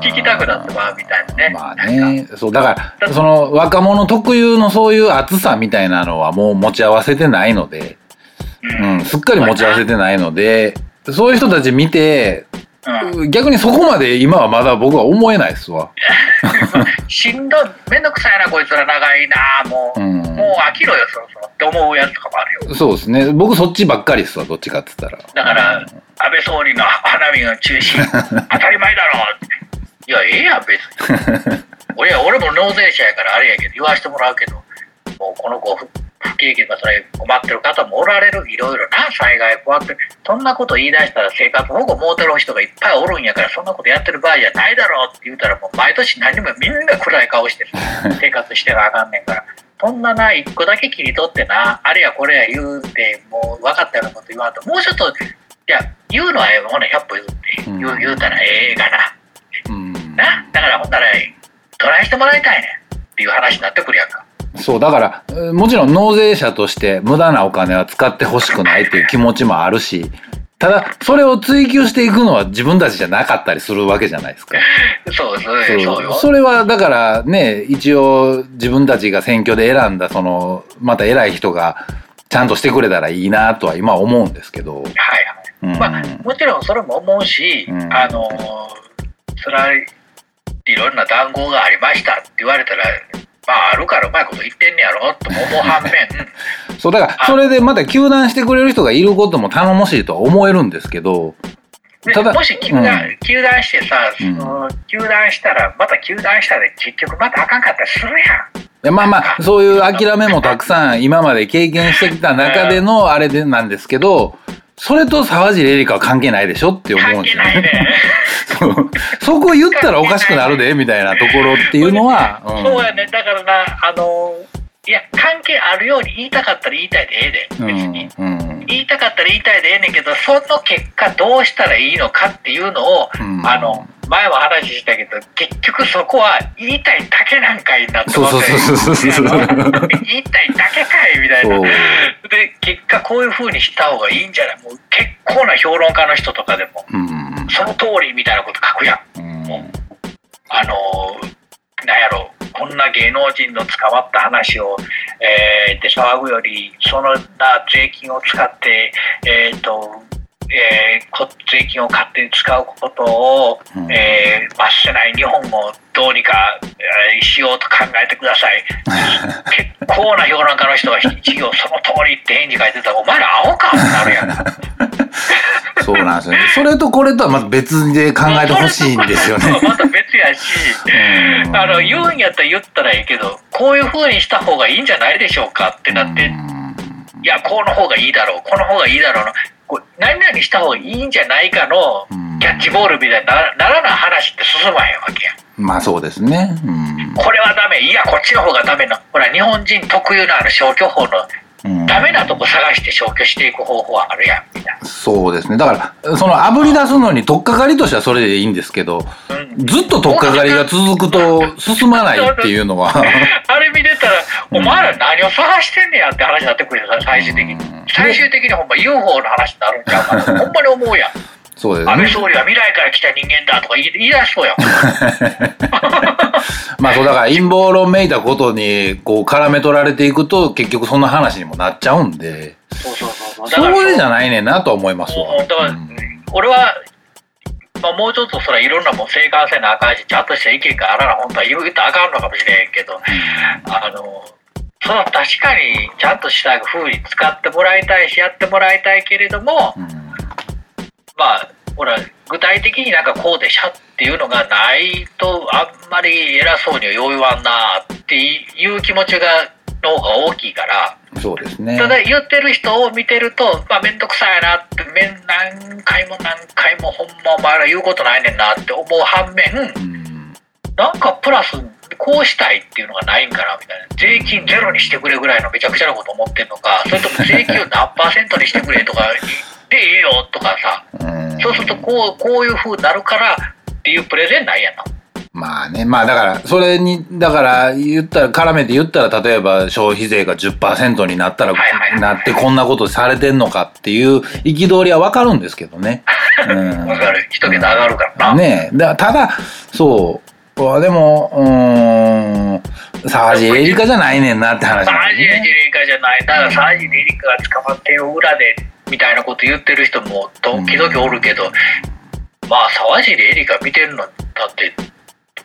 Speaker 2: 聞きたくなってまうみたいなね。
Speaker 1: まあね。そうだからその若者特有のそういう熱さみたいなのはもう持ち合わせてないので、うん、すっかり持ち合わせてないので。そういう人たち見て
Speaker 2: うん。
Speaker 1: 逆にそこまで今はまだ僕は思えないですわ。
Speaker 2: しんどい。めんどくさいなこいつら長いなもう、
Speaker 1: うん。
Speaker 2: もう飽きろよそろそろ。って思うやつとかもあるよ。
Speaker 1: そうですね。僕そっちばっかりですわどっちかって言ったら。
Speaker 2: だから、安倍総理の花見の中止 当たり前だろいやええやん別に。俺俺も納税者やからあれやけど言わしてもらうけど。もうこの子不不景気とかそれ困ってる方もおられるいろいろな災害こうやってそんなこと言い出したら生活保護もうてる人がいっぱいおるんやからそんなことやってる場合じゃないだろうって言うたらもう毎年何もみんな暗い顔して 生活してなあかんねんから。そんなな、一個だけ切り取ってな、あれやこれや言うて、もう分かったようなこと言わんと、もうちょっと、いや、言うのはええわほな100歩譲って、言う
Speaker 1: うん
Speaker 2: 言うたらええがな。
Speaker 1: うん
Speaker 2: な、だからほんなら、トライしてもらいたいねんっていう話になってくるやんか。
Speaker 1: そうだからえーもちろん納税者として無駄なお金は使ってほしくないっていう気持ちもあるしただそれを追求していくのは自分たちじゃなかったりするわけじゃないですか。
Speaker 2: そうそう
Speaker 1: そう
Speaker 2: そうよ。
Speaker 1: それはだからね一応自分たちが選挙で選んだそのまた偉い人がちゃんとしてくれたらいいなとは今は思うんですけど。
Speaker 2: はいはい。
Speaker 1: うん
Speaker 2: まあ、もちろんそれも思うし、
Speaker 1: うん
Speaker 2: あのそれはいろんな談合がありましたって言われたら、まあ、あるからうまいこと言ってんねやろとも思う反面、
Speaker 1: そうだからそれでまた糾弾してくれる人がいることも頼もしいとは思えるんですけど
Speaker 2: で
Speaker 1: ただ
Speaker 2: もし球団、
Speaker 1: うん。
Speaker 2: 球団してさ、
Speaker 1: うん。
Speaker 2: その球団したら、また球団したで結局またあかんかったりするやん。
Speaker 1: いやまあまあそういう諦めもたくさん今まで経験してきた中でのあれでなんですけどそれと沢尻エリカは関係ないでしょって思うんですよね。そこ言ったらおかしくなるでみたいなところっていうのは、うん
Speaker 2: そうやね。だからな、あの、いや、関係あるように言いたかったら言いたいでええで、別に。
Speaker 1: うんうん
Speaker 2: 言いたかったら言いたいでええねんけど、その結果どうしたらいいのかっていうのを、
Speaker 1: うん。
Speaker 2: あの、前も話したけど、結局そこは言いたいだけなんかいなって。
Speaker 1: そうそうそうそうそう
Speaker 2: 言いたいだけかいみたいな。で、結果こういう風にした方がいいんじゃない？もう結構な評論家の人とかでも、
Speaker 1: うん。
Speaker 2: その通りみたいなこと書くやん。
Speaker 1: うん。
Speaker 2: あのー、なんやろ、こんな芸能人の捕まった話を、えー、で騒ぐより、そのな税金を使って、えっ、と、えーこ税金を勝手に使うことを、
Speaker 1: うん
Speaker 2: えー罰せない日本をどうにか、えーしようと考えてください。結構な評論家の人が一行その通りって返事書いてたら、お前ら青かってなるやん。
Speaker 1: そうなんですよね。それとこれとはまた別で考えてほしいんですよね。
Speaker 2: また別やし、
Speaker 1: うん
Speaker 2: あの言うんやったら言ったらいいけど、こういう風にした方がいいんじゃないでしょうかってなって、いや、この方がいいだろう、この方がいいだろうの、こう何々した方がいいんじゃないかの
Speaker 1: うん
Speaker 2: キャッチボールみたいになならない話って進まへんわけや。
Speaker 1: まあそうですね。うん
Speaker 2: これはダメ、いや、こっちの方がダメな、ほら、日本人特有のある消去法の
Speaker 1: うん
Speaker 2: ダメなとこ探して消去していく方法はあるやん、みたい
Speaker 1: そうですね。だから、その炙り出すのに取っかかりとしてはそれでいいんですけど、
Speaker 2: な。うん
Speaker 1: ずっと取っかかりが続くと進まないっていうのは、
Speaker 2: あれ見てたら、お前ら何を探してんねやって話になってくるよ、最終的に
Speaker 1: うん。
Speaker 2: 最終的にほんま UFO の話になるんちゃうかな。ほんまに思うやん。
Speaker 1: そうですね。
Speaker 2: 安倍総理は未来から来た人間だとか言い言い出しそうやん。
Speaker 1: まあそうだから陰謀論めいたことにこう絡め取られていくと結局そんな話にもなっちゃうんで、
Speaker 2: そうそうそうそう。
Speaker 1: それじゃ
Speaker 2: い
Speaker 1: ないねんなとは思いますわ。
Speaker 2: だから
Speaker 1: うん
Speaker 2: 俺は、まあ、もうちょっとそれいろんなもん正解せなあかんし、ちゃんとした意見があらな、本当は言うとあかんのかもしれんけど、あの、その確かにちゃんとした風に使ってもらいたいし、やってもらいたいけれども、
Speaker 1: うん
Speaker 2: まあ、ほら、具体的になんかこうでしゃっていうのがないと、あんまり偉そうにはよう言わんなっていう気持ちが、の方が大きいから、
Speaker 1: そうですね。
Speaker 2: ただ言ってる人を見てると、まあ、めんどくさいなって、めん何回も何回もほんまお前ら言うことないねんなって思う反面、
Speaker 1: うん
Speaker 2: なんかプラス、こうしたいっていうのがないんかなみたいな。税金ゼロにしてくれぐらいのめちゃくちゃなこと思ってんのか、それとも税金を何パーセントにしてくれとか、でええよとかさ、
Speaker 1: うん
Speaker 2: そうするとこう、こういう風になるからっていうプレゼンないやんな。
Speaker 1: まあね。まあだから、それに、だから言ったら、絡めて言ったら、例えば消費税が10%になったら、なってこんなことされてんのかっていう憤りはわかるんですけどね。う ん
Speaker 2: わかる。一桁上がるからな。
Speaker 1: ねえ。だただ、そう。でも、うーん、沢尻エリカじゃないねんなって話ね
Speaker 2: ージエリカじゃない。だからサージエリカが捕まってよ裏で、みたいなこと言ってる人も時々おるけど、まあ沢尻エリカ見てるのだって、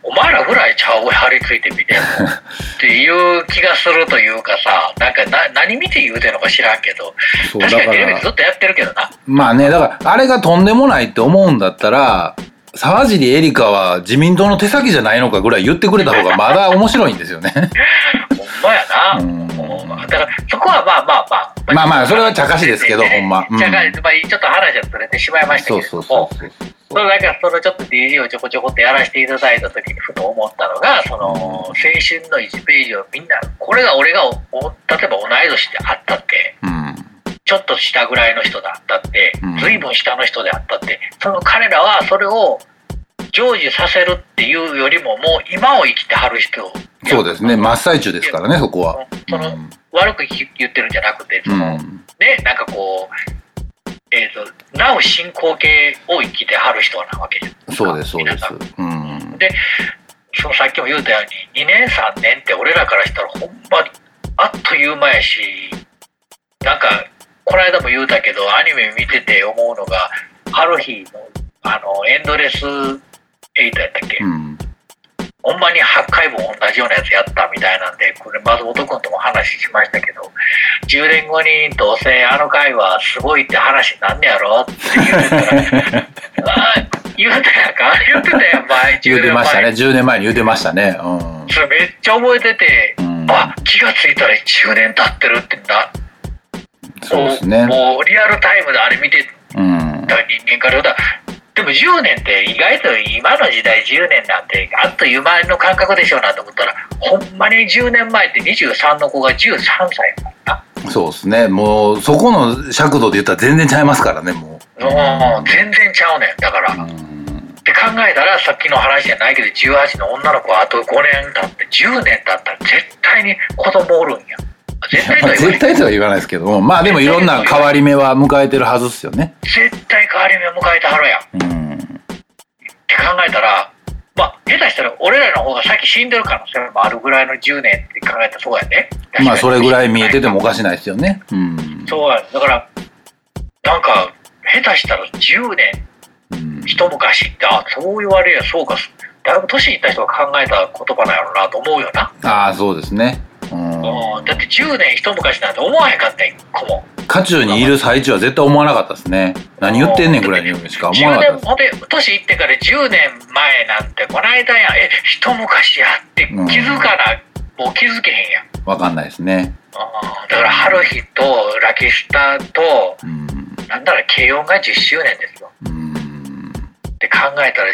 Speaker 2: お前らぐらいちゃう張り付いて見てんの？っていう気がするというかさ、なんかな何見て言うてんのか知らんけど、確かにテレビでずっとやってるけどな。
Speaker 1: まあね、だから、あれがとんでもないって思うんだったら、沢尻エリカは自民党の手先じゃないのかぐらい言ってくれた方がまだ面白いんですよね。
Speaker 2: ほんまやな。
Speaker 1: うん
Speaker 2: だからそこはまあまあまあ。
Speaker 1: まあまあそれは茶化しですけどほんまうん
Speaker 2: 茶化しまあちょっと話はずれてしまいましたけれども。
Speaker 1: そうそうそうそう。
Speaker 2: そのなんかそのちょっと DJ をちょこちょこってやらせていただいた時にふと思ったのがその青春の1ページをみんなこれが俺がおお例えば同い年であったって
Speaker 1: うん。
Speaker 2: ちょっと下ぐらいの人であったって
Speaker 1: うん
Speaker 2: 随分下の人であったってその彼らはそれを成就させるっていうよりももう今を生きてはる人
Speaker 1: そうですね。真っ最中ですからね、そこは。
Speaker 2: その悪く言ってるんじゃなくてその、
Speaker 1: うん。
Speaker 2: ねなんかこうえー、となお進行形を生きてはる人なわけじゃん
Speaker 1: そうです、そうです。うん。
Speaker 2: でそのさっきも言うたように2年3年って俺らからしたらほんまあっという間やしなんかこの間も言うたけどアニメ見てて思うのが春日のあのエンドレスエイトやったっけ、
Speaker 1: うん。
Speaker 2: ほんまに8回も同じようなやつやったみたいなんでこれ松本君とも話しましたけど10年後にどうせあの回はすごいって話になんねやろ？って言うてたら 言うてたか？言ってたやん前
Speaker 1: 言うてましたね。
Speaker 2: 10
Speaker 1: 10年前に言うてましたね。うん。
Speaker 2: それめっちゃ覚えてて、
Speaker 1: うん
Speaker 2: あ気がついたら10年経ってるってな
Speaker 1: そうですね。
Speaker 2: もうリアルタイムであれ見て
Speaker 1: うん。
Speaker 2: た人間から言うたらでも10年って意外と今の時代10年なんてあっという間の感覚でしょうなと思ったらほんまに10年前って23の子が13歳やからな
Speaker 1: そうですね。もう、そこの尺度で言ったら全然ちゃいますからね、も
Speaker 2: もう全然ちゃうねんだから、
Speaker 1: う。う
Speaker 2: っ
Speaker 1: ん。
Speaker 2: て考えたらさっきの話じゃないけど18の女の子はあと5年経って10年経ったら絶対に子供おるんや絶対と
Speaker 1: まあは言わないですけども、まあでもいろんな変わり目は迎えてるはずですよね。
Speaker 2: 絶対変わり目を迎えてはるやんっ
Speaker 1: うん。
Speaker 2: て考えたらまあ下手したら俺らの方が先死んでる可能性もあるぐらいの10年って考えたらそうやね
Speaker 1: まあそれぐらい見えててもおかしないですよね。うん。
Speaker 2: そうやだからなんか下手したら10年
Speaker 1: うん
Speaker 2: 一昔ってあそう言われりゃそうかだいぶ年いった人が考えた言葉なんやろうなと思うよな、
Speaker 1: ああ、そうですね。うん。
Speaker 2: うん、だって10年一昔なんて思わへんかったん一個も
Speaker 1: 渦中にいる最中は絶対思わなかったですね。何言ってんねんぐらいにしか思わ
Speaker 2: 10
Speaker 1: なかったです。
Speaker 2: 年ほんで年いってから10年前なんてこの間やんえ一昔やって気づかな、もう気づけへんやん
Speaker 1: わかんないですね。
Speaker 2: うんだから春日とラキスタと
Speaker 1: うん。
Speaker 2: なんだら軽音が10周年ですよ
Speaker 1: うん。
Speaker 2: って考えたら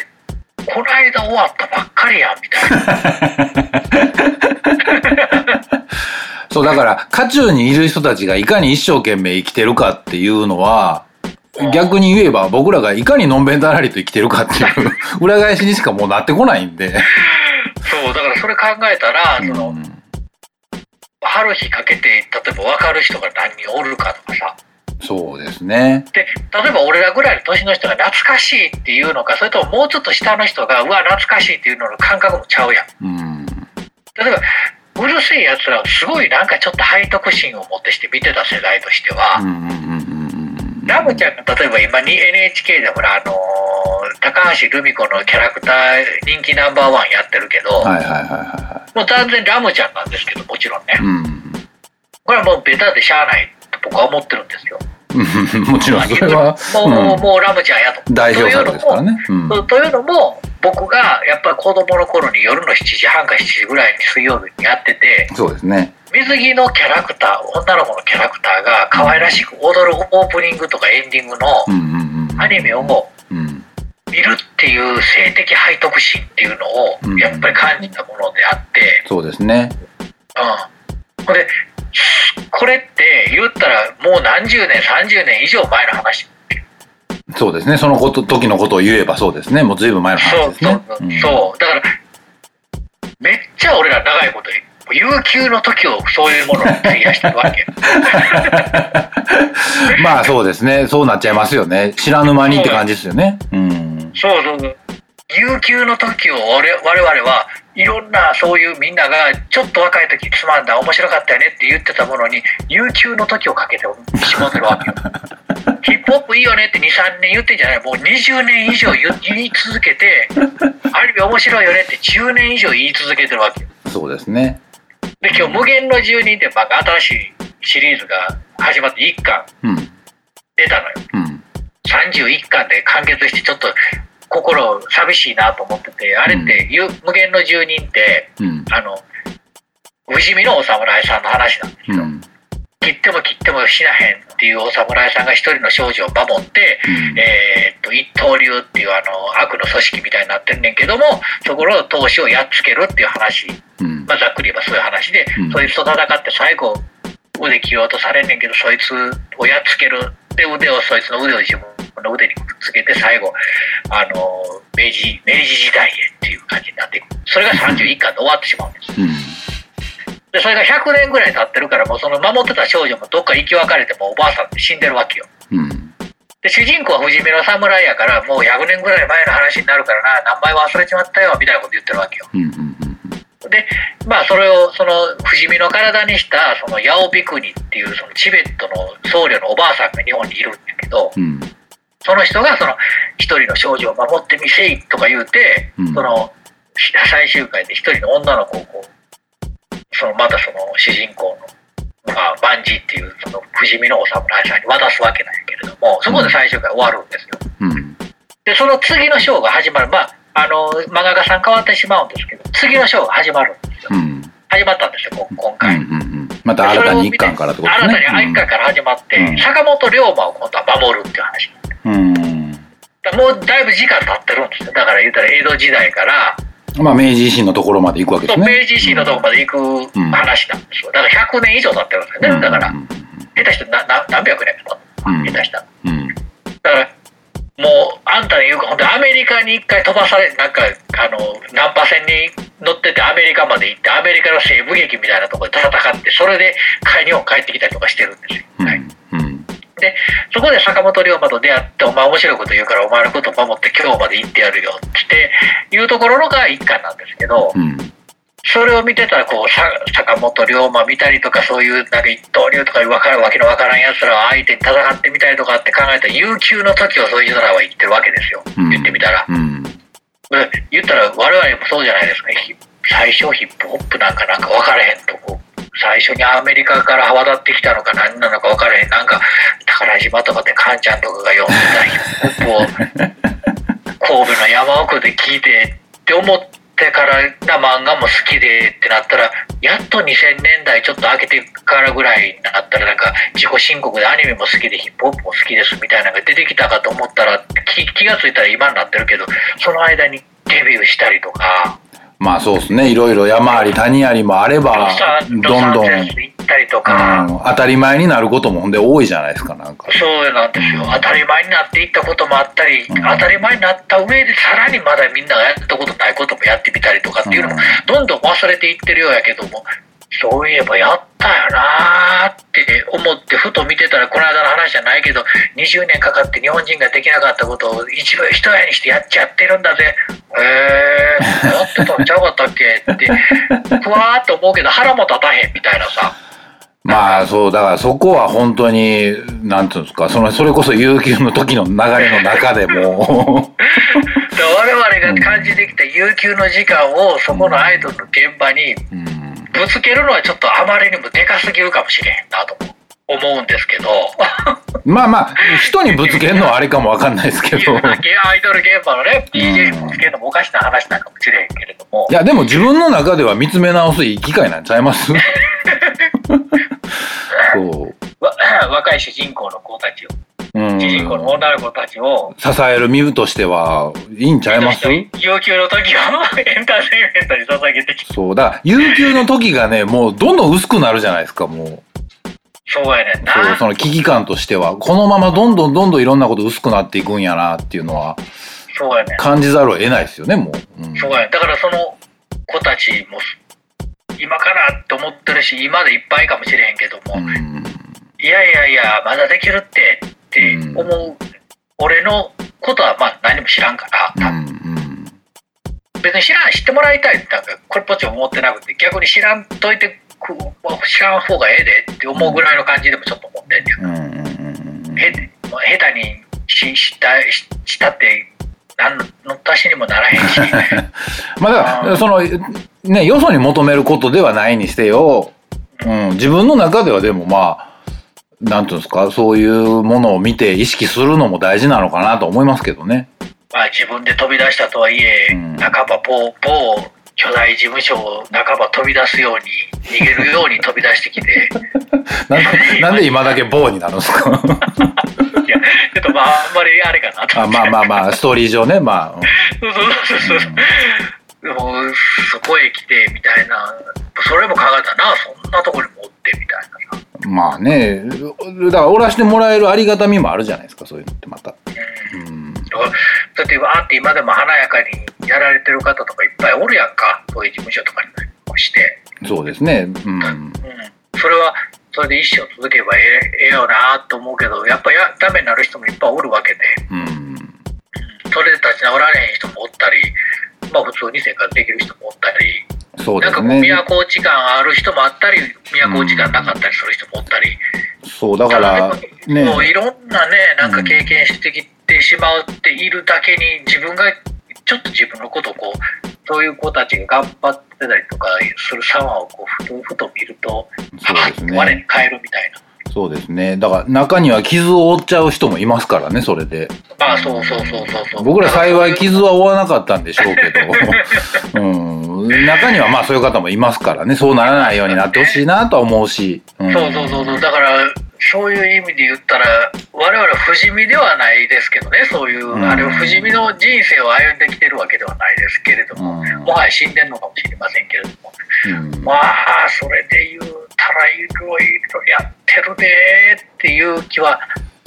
Speaker 2: この間終わったばっかりやんみたいな。
Speaker 1: そう、だから、渦中にいる人たちがいかに一生懸命生きてるかっていうのは、逆に言えば僕らがいかにのんべんだらりと生きてるかっていう 裏返しにしかもうなってこないんで。
Speaker 2: そうだからそれ考えたら、その
Speaker 1: うん
Speaker 2: 春日かけて例えば分かる人が何人おるかとかさ
Speaker 1: そうですね。
Speaker 2: で例えば俺らぐらいの年の人が懐かしいっていうのかそれとももうちょっと下の人がうわ懐かしいっていうのの感覚もちゃうやん
Speaker 1: うん。
Speaker 2: 例えばうるせえやつらはすごいなんかちょっと背徳心を持ってして見てた世代としては、
Speaker 1: うんうんうんうんうん。
Speaker 2: ラムちゃんが例えば今に NHK でほらあのー高橋留美子のキャラクター人気ナンバーワンやってるけど、
Speaker 1: はいはいはいは
Speaker 2: もう断然ラムちゃんなんですけどもちろんね。
Speaker 1: うん。
Speaker 2: これはもうベタでしゃあないと僕は思ってるんですよ
Speaker 1: うん もちろんそれは、
Speaker 2: もう、もう
Speaker 1: う
Speaker 2: もうラムちゃんやと
Speaker 1: ん、代表作ですからね。うん。
Speaker 2: というのも僕がやっぱり子供の頃に夜の7時半か7時ぐらいに水曜日にやってて
Speaker 1: そうですね。
Speaker 2: 水着のキャラクター女の子のキャラクターが可愛らしく踊るオープニングとかエンディングの。アニメをも
Speaker 1: うん。
Speaker 2: 見るっていう性的背徳心っていうのを
Speaker 1: うん
Speaker 2: やっぱり感じたものであって、
Speaker 1: そうですね。
Speaker 2: うん、これ これって言ったらもう何十年30年以上前の話
Speaker 1: そうですね。そのこと、時のことを言えばそうですね。もうずいぶん前の
Speaker 2: そう
Speaker 1: 話ですね。
Speaker 2: そう、そうだからめっちゃ俺ら長いこと悠久の時をそういうものに費やしてるわけ
Speaker 1: まあそうですね。そうなっちゃいますよね。知らぬ間にって感じですよね。うん。
Speaker 2: そうそうそう悠久の時を俺我々はいろんなそういうみんながちょっと若い時つまんだ面白かったよねって言ってたものに悠久の時をかけてしまってるわけよ ヒップホップいいよねって23年言ってんじゃないもう20年以上言言い続けてある意味面白いよねって10年以上言い続けてるわけよ
Speaker 1: そうですね。
Speaker 2: で今日「無限の住人」ってまあ新しいシリーズが始まって1巻
Speaker 1: うん。
Speaker 2: 出たのよ
Speaker 1: うん。
Speaker 2: 31巻で完結してちょっと心寂しいなと思っててあれって、ゆ無限の住人って
Speaker 1: うん。
Speaker 2: あの不死身のお侍さんの話なんですよ、
Speaker 1: うん。
Speaker 2: 切っても切っても死なへんっていうお侍さんが一人の少女を守って、
Speaker 1: うん
Speaker 2: えーっと一刀流っていうあの悪の組織みたいになってるねんけどもそこの闘士をやっつけるっていう話、
Speaker 1: うん。
Speaker 2: まあ、ざっくり言えばそういう話で、
Speaker 1: うん
Speaker 2: そいつと戦って最後腕切ろうとされんねんけどそいつをやっつけるで腕をそいつの腕を自分の腕にくっつけて最後あの明治明治時代へっていう感じになっていくそれが31巻で終わってしまうんです
Speaker 1: うん。
Speaker 2: でそれが100年ぐらい経ってるからもうその守ってた少女もどっか生き別れてもうおばあさんって死んでるわけよ
Speaker 1: うん。
Speaker 2: で主人公は不死身の侍やからもう100年ぐらい前の話になるからな名前忘れちまったよみたいなこと言ってるわけよ
Speaker 1: うん。うん。
Speaker 2: でまあそれをその不死身の体にしたそのヤオビクニっていうそのチベットの僧侶のおばあさんが日本にいるんだけど
Speaker 1: うん。
Speaker 2: その人がその一人の少女を守ってみせいとか言うて、
Speaker 1: うん
Speaker 2: その最終回で一人の女の子をこうそのまたその主人公の、まあ、バンジーっていうその不死身のお侍さんに渡すわけなんやけれどもそこで最終回終わるんですよ。
Speaker 1: うん。
Speaker 2: でその次のショーが始まるまああの漫画家さん変わってしまうんですけど次のショーが始まるんですよ。
Speaker 1: うん。
Speaker 2: 始まったんですよこ今
Speaker 1: うん。
Speaker 2: 回。
Speaker 1: うん。また新たに一巻からってことですね。
Speaker 2: 新たに一巻から始まって、
Speaker 1: うん
Speaker 2: 坂本龍馬を今度は守るっていう話
Speaker 1: うん。
Speaker 2: もうだいぶ時間経ってるんですよだから言ったら江戸時代から、
Speaker 1: まあ、明治維新のところまで行くわけですね。
Speaker 2: 明治維新のとこまで行く話なんですよだから100年以上経ってるんですよね、だから
Speaker 1: うん。
Speaker 2: 下手してなな何百年下手したら
Speaker 1: うん。
Speaker 2: だからもうあんたの言うか本当にアメリカに一回飛ばされなんかあのナンパ船に乗っててアメリカまで行ってアメリカの西部劇みたいなところで戦ってそれで日本帰ってきたりとかしてるんですよ、
Speaker 1: うん。
Speaker 2: はい
Speaker 1: うん。
Speaker 2: でそこで坂本龍馬と出会って「お前面白いこと言うからお前のこと守って今日まで行ってやるよ」っていうところのが一巻なんですけど
Speaker 1: うん。
Speaker 2: それを見てたらこうさ坂本龍馬見たりとかそういうなんか一刀流とかいうわからんわけのわからんやつらを相手に戦ってみたりとかって考えたら悠久の時をそういう人らは言ってるわけですよ
Speaker 1: うん
Speaker 2: 言ってみたら。
Speaker 1: うん。
Speaker 2: で言ったら我々もそうじゃないですかヒ最初ヒップホップなんかなんか分からへんとこ最初にアメリカから渡ってきたのか何なのか分からへんなんか宝島とかでカンちゃんとかが読んでたヒップホップを神戸の山奥で聞いてって思ってからな漫画も好きでってなったらやっと2000年代ちょっと明けてからぐらいになったらなんか自己申告でアニメも好きでヒップホップも好きですみたいなのが出てきたかと思ったら気がついたら今になってるけどその間にデビューしたりとか
Speaker 1: まあそうですね。いろいろ山あり谷ありもあれ
Speaker 2: ロ
Speaker 1: ば
Speaker 2: サ、
Speaker 1: どんどん、
Speaker 2: ゼルス行ったりとか、
Speaker 1: うん当たり前になることもほんで多いじゃないですか、なんか。
Speaker 2: そうなんですよ、
Speaker 1: うん。
Speaker 2: 当たり前になっていったこともあったり、
Speaker 1: ん。
Speaker 2: 当たり前になった上でさらにまだみんながやったことないこともやってみたりとかっていうのも
Speaker 1: うん。
Speaker 2: どんどん忘れていってるようやけどもそういえばやったよなーって思ってふと見てたらこの間の話じゃないけど20年かかって日本人ができなかったことを一部一重にしてやっちゃってるんだぜ。へえー、やってたんちゃうかったっけ？ってふわーっと思うけど腹も立たへんみたいなさ。
Speaker 1: まあそう、だからそこは本当に、なんていうんですか、その、それこそ悠久の時の流れの中でも、
Speaker 2: 我々が感じてきた悠久の時間をそこのアイドルの現場に
Speaker 1: うん、
Speaker 2: ぶつけるのはちょっとあまりにもでかすぎるかもしれへんなと思うんですけど。
Speaker 1: まあまあ、人にぶつけるのはあれかもわかんないですけど、い
Speaker 2: アイドル現場のね DJ にぶつけるのもおかしな話なんかもしれへんけれども。
Speaker 1: やでも自分の中では見つめ直すいい機会なんちゃいます？そう。
Speaker 2: わ若い主人公の子たちを
Speaker 1: うん。
Speaker 2: 主人公の女の子たちを
Speaker 1: 支える身としてはいいんちゃいます？
Speaker 2: 悠久の時をエンターテインメントに捧げてきた
Speaker 1: そう。だから、悠久の時がね、もうどんどん薄くなるじゃないですか、もう。
Speaker 2: そうやねんな
Speaker 1: そう、その危機感としては。このままどんどんどんどんいろんなこと薄くなっていくんやなっていうのは
Speaker 2: そうやねん
Speaker 1: 感じざるを得ないですよね、もう。うん、
Speaker 2: そうやねんだからその子たちも今からって思ってるし今でいっぱいかもしれへんけども、
Speaker 1: うん。
Speaker 2: いやいやいやまだできるってって思う、俺のことはまあ何も知らんから、
Speaker 1: うん。うん。
Speaker 2: 別に知らん知ってもらいたいってなんかこれっぽっちも思ってなくて逆に知らんといてく知らん方がええでって思うぐらいの感じでもちょっと思ってんねん
Speaker 1: うん。うん。
Speaker 2: へ下手にししたししたって何の足しにもならへんし
Speaker 1: まあだから、その、ね、よそに求めることではないにしてよ、うん、自分の中ではでもまあ、なんていうんですか、そういうものを見て意識するのも大事なのかなと思いますけどね。
Speaker 2: まあ自分で飛び出したとはいえ、
Speaker 1: うん。
Speaker 2: 半ば某某巨大事務所を半ば飛び出すように逃げるように飛び出してきて。
Speaker 1: なんで、なんで今だけ棒になるんですか？
Speaker 2: いやちょっとまああんまりあれかなと。
Speaker 1: あまあまあまあ、ストーリー上ね、まあ。
Speaker 2: そうそうそうそうでもそこへ来てみたいな。それも考えたらなそんなとこにもおってみたいな
Speaker 1: まあね、だから、おらしてもらえるありがたみもあるじゃないですか、そういうのってまた。うん。
Speaker 2: だってわーって今でも華やかにやられてる方とかいっぱいおるやんかそういう事務所とかにもして、
Speaker 1: そうですね。うん。
Speaker 2: うん、それはそれで一生続けばええええよなと思うけどやっぱやダメになる人もいっぱいおるわけで
Speaker 1: うん。
Speaker 2: それで立ち直られへん人もおったりまあ普通に生活できる人もおったり
Speaker 1: そうです
Speaker 2: なんかこう
Speaker 1: ね。
Speaker 2: 都落ち感ある人もあったり都落ち感なかったりする人もおったり、
Speaker 1: そう、だから、ね。
Speaker 2: もういろんなねなんか経験してきてしまっているだけに自分がちょっと自分のことをこうそういう子たちが頑張ってたりとかする様をこうふとふと見ると
Speaker 1: そう
Speaker 2: あ我に返るみたいな
Speaker 1: そうですね。だから中には傷を負っちゃう人もいますからね、それで。
Speaker 2: まあそうそうそうそうそう
Speaker 1: 僕ら幸い傷は負わなかったんでしょうけど、うん、中にはまあそういう方もいますからね、そうならないようになってほしいなとは思うし。ん
Speaker 2: そうそうそうそうだからそういう意味で言ったら我々は不死身ではないですけどね。そういう、
Speaker 1: うん。
Speaker 2: あれ不死身の人生を歩んできてるわけではないですけれども、
Speaker 1: うん。
Speaker 2: もはや死んでるのかもしれませんけれども。
Speaker 1: うん。
Speaker 2: まあそれで言うたらいろいろやってるでーっていう気は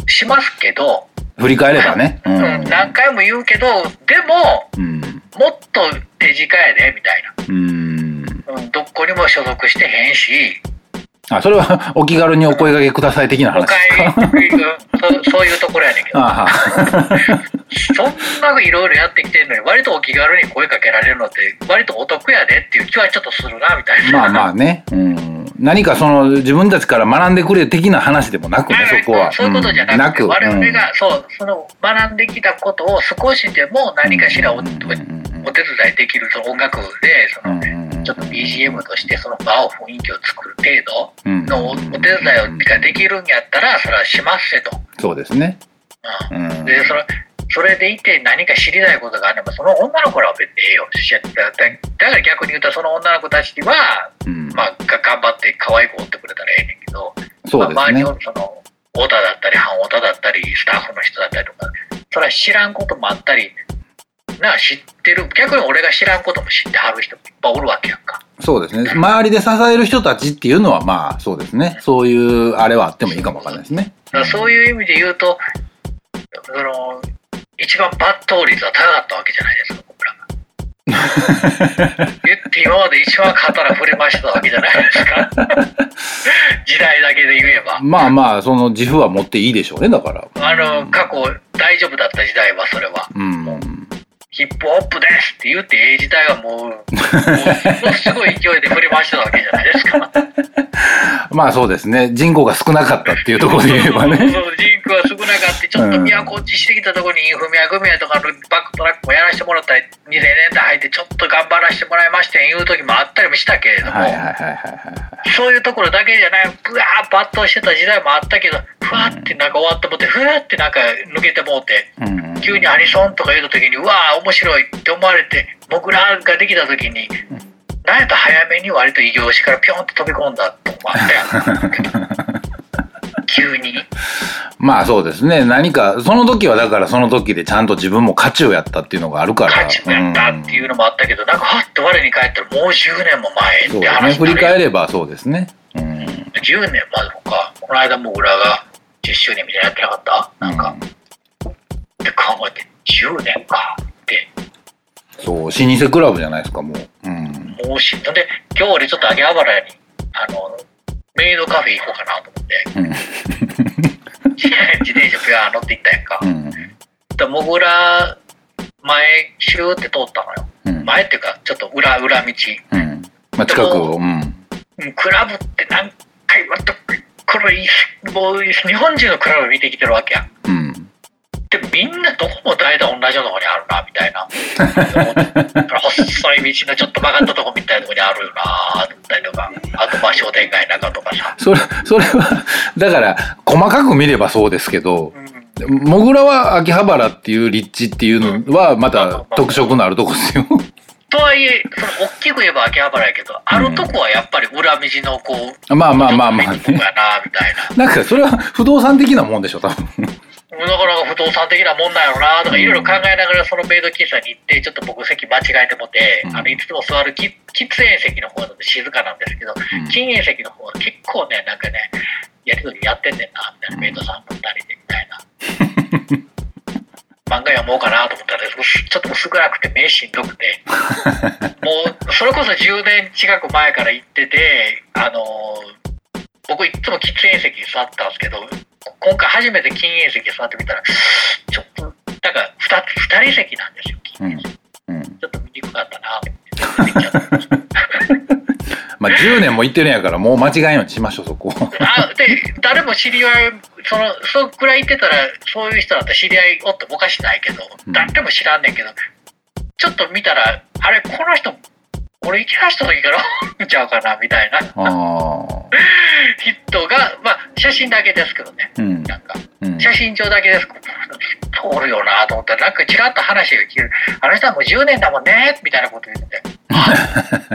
Speaker 2: しますけど、
Speaker 1: 振り返ればね。う
Speaker 2: うん。何回も言うけどでも
Speaker 1: うん。
Speaker 2: もっと手近やでみたい
Speaker 1: うん。
Speaker 2: な、うん、どこにも所属してへんし
Speaker 1: あ、それは お気軽にお声掛けください的な
Speaker 2: お
Speaker 1: 話ですか？
Speaker 2: そ そういうところやねんけど
Speaker 1: あ
Speaker 2: そんないろいろやってきてるのに割とお気軽に声かけられるのって割とお得やでっていう気はちょっとするなみたいな。
Speaker 1: まあまあね。うん。何かその自分たちから学んでくれ的な話でもなくね、そこは。
Speaker 2: そういうことじゃなくて、
Speaker 1: うん
Speaker 2: 我々が、そうその学んできたことを少しでも何かしらお,、お手伝いできるその音楽でその、
Speaker 1: うんうんうん
Speaker 2: ちょっと BGM としてその場を雰囲気を作る程
Speaker 1: うん
Speaker 2: 度のおお手伝いができるんやったらそれはしますせと。
Speaker 1: そうですね。
Speaker 2: う
Speaker 1: うん
Speaker 2: ん、でそれそれでいて何か知りたいことがあればその女の子らは別にええよだだだから逆に言うとその女の子たちは、
Speaker 1: うん
Speaker 2: まあ、が頑張って可愛く追ってくれたらええねんけど。
Speaker 1: そうですね
Speaker 2: まあ周りにお。るそのオタだったり半オタだったりスタッフの人だったりとかそれは知らんこともあったりなあ知ってる逆に俺が知らんことも知ってはる人もいっぱいおるわけやんか
Speaker 1: そうですね。周りで支える人たちっていうのはまあそうですね。そういうあれはあってもいいかもわかんないですね。
Speaker 2: そういう意味で言うとその一番抜刀率は高かったわけじゃないですか僕らが言って今まで一番刀触れましたわけじゃないですか 時代だけで言えば
Speaker 1: まあまあ、その自負は持っていいでしょうね、だから。
Speaker 2: あの過去大丈夫だった時代はそれは
Speaker 1: うん。
Speaker 2: ヒップホップですって言ってええ時代はもう、ものすごい勢いで振り回してたわけじゃないですか。
Speaker 1: まあそうですね。人口が少なかったっていうところで言えば
Speaker 2: そう
Speaker 1: ね。
Speaker 2: 人口は少なかったちょっと都落ちしてきたところにインフミヤグミヤとかのバックトラックもやらせてもらったり、2000年代入ってちょっと頑張らせてもらいましていう時もあったりもしたけれども、
Speaker 1: はいはいはいはいはい。
Speaker 2: そういうところだけじゃない、ぶわー抜刀してた時代もあったけど、ふわってなんか終わってもって、ふわってなんか抜けてもうて、
Speaker 1: うん
Speaker 2: 急にアニソンとか言うた時にうわー面白いって思われて僕らができた時になんやと早めに割と異業種からピョンと飛び込んだとこもあったやん急に
Speaker 1: まあそうですね。何か、その時はだからその時でちゃんと自分も価値をやったっていうのがあるから。
Speaker 2: 勝ち目やったっていうのもあったけどなんかはっと我に返ったらもう10年も前って
Speaker 1: そうですね。
Speaker 2: 話になる
Speaker 1: 振り返ればそうですね。うん。
Speaker 2: 10年までもかこの間も裏が10周年みたいなやってなかった？なんか、って考えて10年かって
Speaker 1: そう、老舗クラブじゃないですか、もう。うん。
Speaker 2: もうしんどで今日俺ちょっと秋葉原にあのメイドカフェ行こうかなと思って
Speaker 1: うん。
Speaker 2: 自転車ピュアー乗って行ったやんか、
Speaker 1: うん。
Speaker 2: でもぐら前シューって通ったのよ
Speaker 1: うん。
Speaker 2: 前っていうかちょっと裏裏道
Speaker 1: うん。まあ、近くを、うん。
Speaker 2: うんクラブって何回もとこれもう日本中のクラブ見てきてるわけやん。でもみんなどこも大体同じようなとこにあるなみたいな細い道のちょっと曲がったとこみたいなとこにあるよなと思ったりとかあとまあ商店街の中とかさ、
Speaker 1: それ、それは、だから、細かく見ればそうですけど
Speaker 2: う、ん、
Speaker 1: もぐらは秋葉原っていう立地っていうのは、また特色のあるとこですよ。
Speaker 2: とはいえその大きく言えば秋葉原やけどあるとこはやっぱり裏道のこう
Speaker 1: まあまあまあまあね。
Speaker 2: なみたいな
Speaker 1: なんか、それは不動産的なもんでしょ、多分。
Speaker 2: なかなか不動産的なもんやろなとかいろいろ考えながらそのメイド喫茶に行ってちょっと僕席間違えてもって、
Speaker 1: うん。
Speaker 2: あのいつも座るき喫煙席の方だと静かなんですけど
Speaker 1: うん
Speaker 2: 禁煙席の方は結構ねなんかねやりとりやってんねんなみたいなメイドさんと二人でみたいな。漫画読もうかなと思ったら薄ちょっと薄暗くて目しんどくて。もうそれこそ10年近く前から行っててあの僕いつも喫煙席に座ってたんですけど今回初めて禁煙席に座ってみたらちょっとなんか 2, 二人席なんですよ
Speaker 1: うん。うん。
Speaker 2: ちょっと見にくかったなって
Speaker 1: まあ、10年も行ってるんやから、もう間違えんようにしましょう、そこ。
Speaker 2: あで誰も知り合いそのそのくらい行ってたらそういう人だったら知り合いおってもおかしないけど、
Speaker 1: うん
Speaker 2: 誰も知らんねんけどちょっと見たらあれこの人俺行きました時から見 ちゃうかなみたいな
Speaker 1: ああ。
Speaker 2: 人がまあ写真だけですけどね
Speaker 1: うん。
Speaker 2: なんか
Speaker 1: うん。
Speaker 2: 写真上だけですけど通るよなと思ったらなんかちらっと話が聞けるあの人はもう10年だもんねみたいなこと言って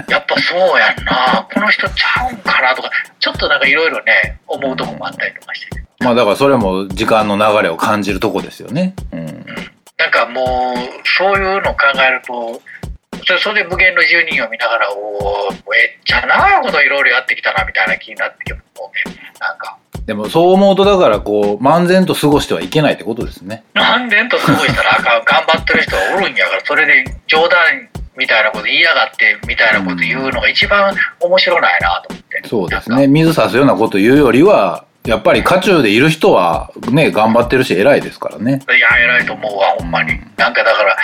Speaker 2: やっぱそうやんなこの人ちゃうんかなとかちょっとなんかいろいろね思うとこもあったりとかして
Speaker 1: まあ、だからそれも時間の流れを感じるとこですよね。うん。
Speaker 2: なんかもうそういうのを考えるとそれそれで無限の住人を見ながらおおめっちゃ長いこといろいろやってきたなみたいな気になってきてもなんか
Speaker 1: でもそう思うと、だからこう、漫然と過ごしてはいけないってことですね。
Speaker 2: 何年と過ごしたらあかん頑張ってる人がおるんやからそれで冗談みたいなこと言いやがってみたいなこと言うのが一番面白ないなと思って
Speaker 1: そうですね。水差すようなこと言うよりは、やっぱり渦中でいる人はね、頑張ってるし偉いですからね。
Speaker 2: いや偉いと思うわほんまになんかだから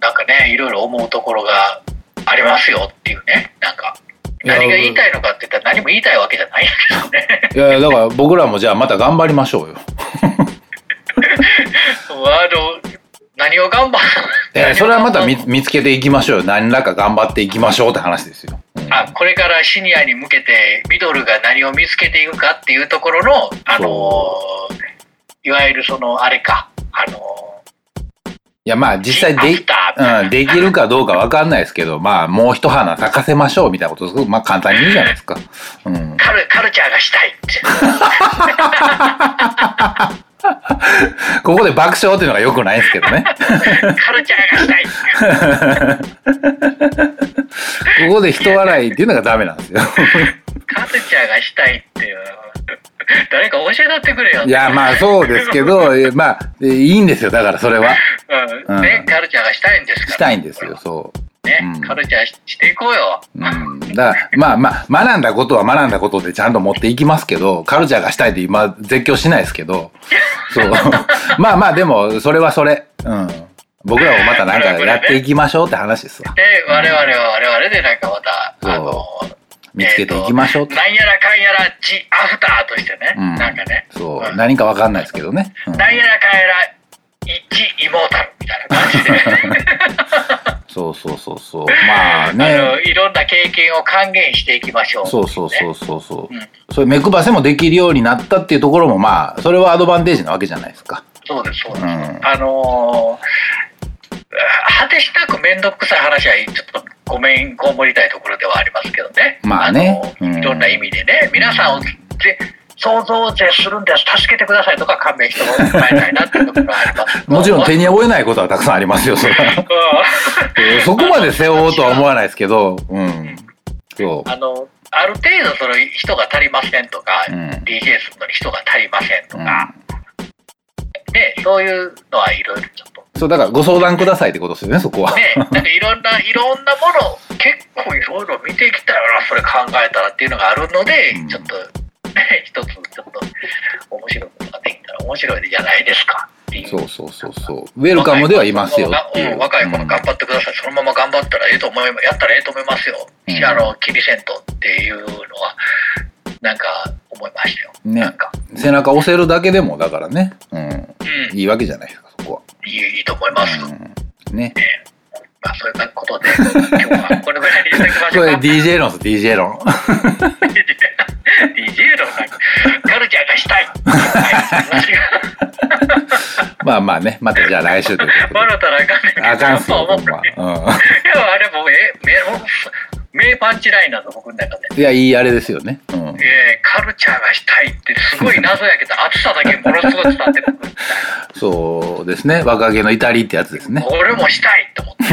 Speaker 2: なんかねいろいろ思うところがありますよっていうねなんか何が言いたいのかって言ったら何も言いたいわけじゃないけどね
Speaker 1: いやいや、だから僕らもじゃあまた頑張りましょうよ。
Speaker 2: あの何を頑張る
Speaker 1: いや、それはまた見見つけていきましょうよ。何らか頑張っていきましょうって話ですよ。うん
Speaker 2: あこれからシニアに向けてミドルが何を見つけていくかっていうところのあのいわゆるそのあれかあの
Speaker 1: いや、まあ実際
Speaker 2: ア
Speaker 1: でうん、できるかどうかわかんないですけど、まあもう一花咲かせましょうみたいなことまあ簡単に言うじゃないですか。うん。
Speaker 2: カルカルチャーがしたいって
Speaker 1: ここで爆笑っていうのが良くないんですけどね。
Speaker 2: カルチャーがしたい
Speaker 1: ここで人笑いっていうのがダメなんですよ。
Speaker 2: カルチャーがしたいっていう誰か教えたってくれよ
Speaker 1: いや、まあそうですけど、え まあいいんですよ。だからそれは。
Speaker 2: うんね、カルチャーがしたいんですから
Speaker 1: したいんですよ、そ
Speaker 2: ね、
Speaker 1: うん
Speaker 2: カルチャーししていこうよ、
Speaker 1: う。うん。だから、まあまあ、学んだことは学んだことでちゃんと持っていきますけど、カルチャーがしたいって今絶叫しないですけど、そう。まあまあ、でも、それはそれ。うん。僕らもまたなんかやっていきましょうって話ですわ。
Speaker 2: で我々は我々でなんかまたあの
Speaker 1: 見つけていきましょう。
Speaker 2: なんやらかんやらジアフターとしてね、
Speaker 1: うん
Speaker 2: なんかね
Speaker 1: そう。
Speaker 2: ん
Speaker 1: 何かわかんないですけどね。うん
Speaker 2: なんやらかんやらイジイモータルみたいな感じで
Speaker 1: そうそうそうそう。まあ
Speaker 2: あ
Speaker 1: ね。
Speaker 2: のいろんな経験を還元していきましょう、
Speaker 1: そうそうそうそうそう。
Speaker 2: うん
Speaker 1: そういう目配せもできるようになったっていうところもまあ、それはアドバンテージなわけじゃないですか。
Speaker 2: そうですそうです、
Speaker 1: うん
Speaker 2: あのー果てしなく面倒くさい話はちょっとごめんこもりたいところではありますけどね。
Speaker 1: まあね。うん。
Speaker 2: あのいろんな意味でね皆さんをぜ想像を絶するんです。助けてくださいとか勘弁してもらいたいなっていうところがあります
Speaker 1: もちろん手に負えないことはたくさんありますよ、そそこまで背負おうとは思わないですけど、うん。そ
Speaker 2: あのある程度その人が足りませんとか、
Speaker 1: う。うん。
Speaker 2: DJ するのに人が足りませんとか、ね、そういうのはいろいろちょっと。
Speaker 1: そう、だからご相談くださいってことですよね、そこは。
Speaker 2: ね、なんかいろんな、いろんなもの、結構いろいろ見てきたらな、それ考えたらっていうのがあるので、
Speaker 1: うん
Speaker 2: ちょっと、ね、一つちょっと面白いことができたら面白いじゃないですか。
Speaker 1: そうそうそうそう。ウェルカムではいますよ
Speaker 2: 若い子の頑張ってください、そのまま頑張ったらええと思いやったらええと思いますよ、
Speaker 1: うん
Speaker 2: あの気にせんとっていうのはなんか思いましたよ、
Speaker 1: ね。
Speaker 2: なんか、
Speaker 1: うん背中押せるだけでも、だからね、うん、
Speaker 2: うん、
Speaker 1: いいわけじゃないですか、そこ
Speaker 2: いいいいと思います、
Speaker 1: は。うん、ね。
Speaker 2: まあそういうことで今日はこれぐらいにしておきまし
Speaker 1: これ
Speaker 2: ょうか。
Speaker 1: DJ 論です、DJ 論。
Speaker 2: DJ のカルチャーがしたい。はい
Speaker 1: まあまあね、またじゃあ来週ということで。
Speaker 2: たらあかんねん
Speaker 1: あかん
Speaker 2: う
Speaker 1: ほんま。
Speaker 2: いやあれもうえ名名パンチラインなんだ僕の中で
Speaker 1: うん。いや、いいあれですよね。うん。
Speaker 2: えーカルチャーがしたいってすごい謎やけど熱さだけものすごい伝わってくる
Speaker 1: そうですね。若気の至りってやつですね。
Speaker 2: 俺もしたいって思って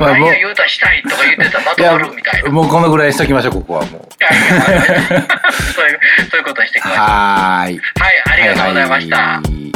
Speaker 1: まあも
Speaker 2: 言うたらしたいとか言ってたらまとまるみたいな。
Speaker 1: もうこのぐらいにしときましょう、ここはもう。
Speaker 2: そういうそういうことにしてきました。
Speaker 1: はーい。
Speaker 2: はい、ありがとうございました。
Speaker 1: はいはい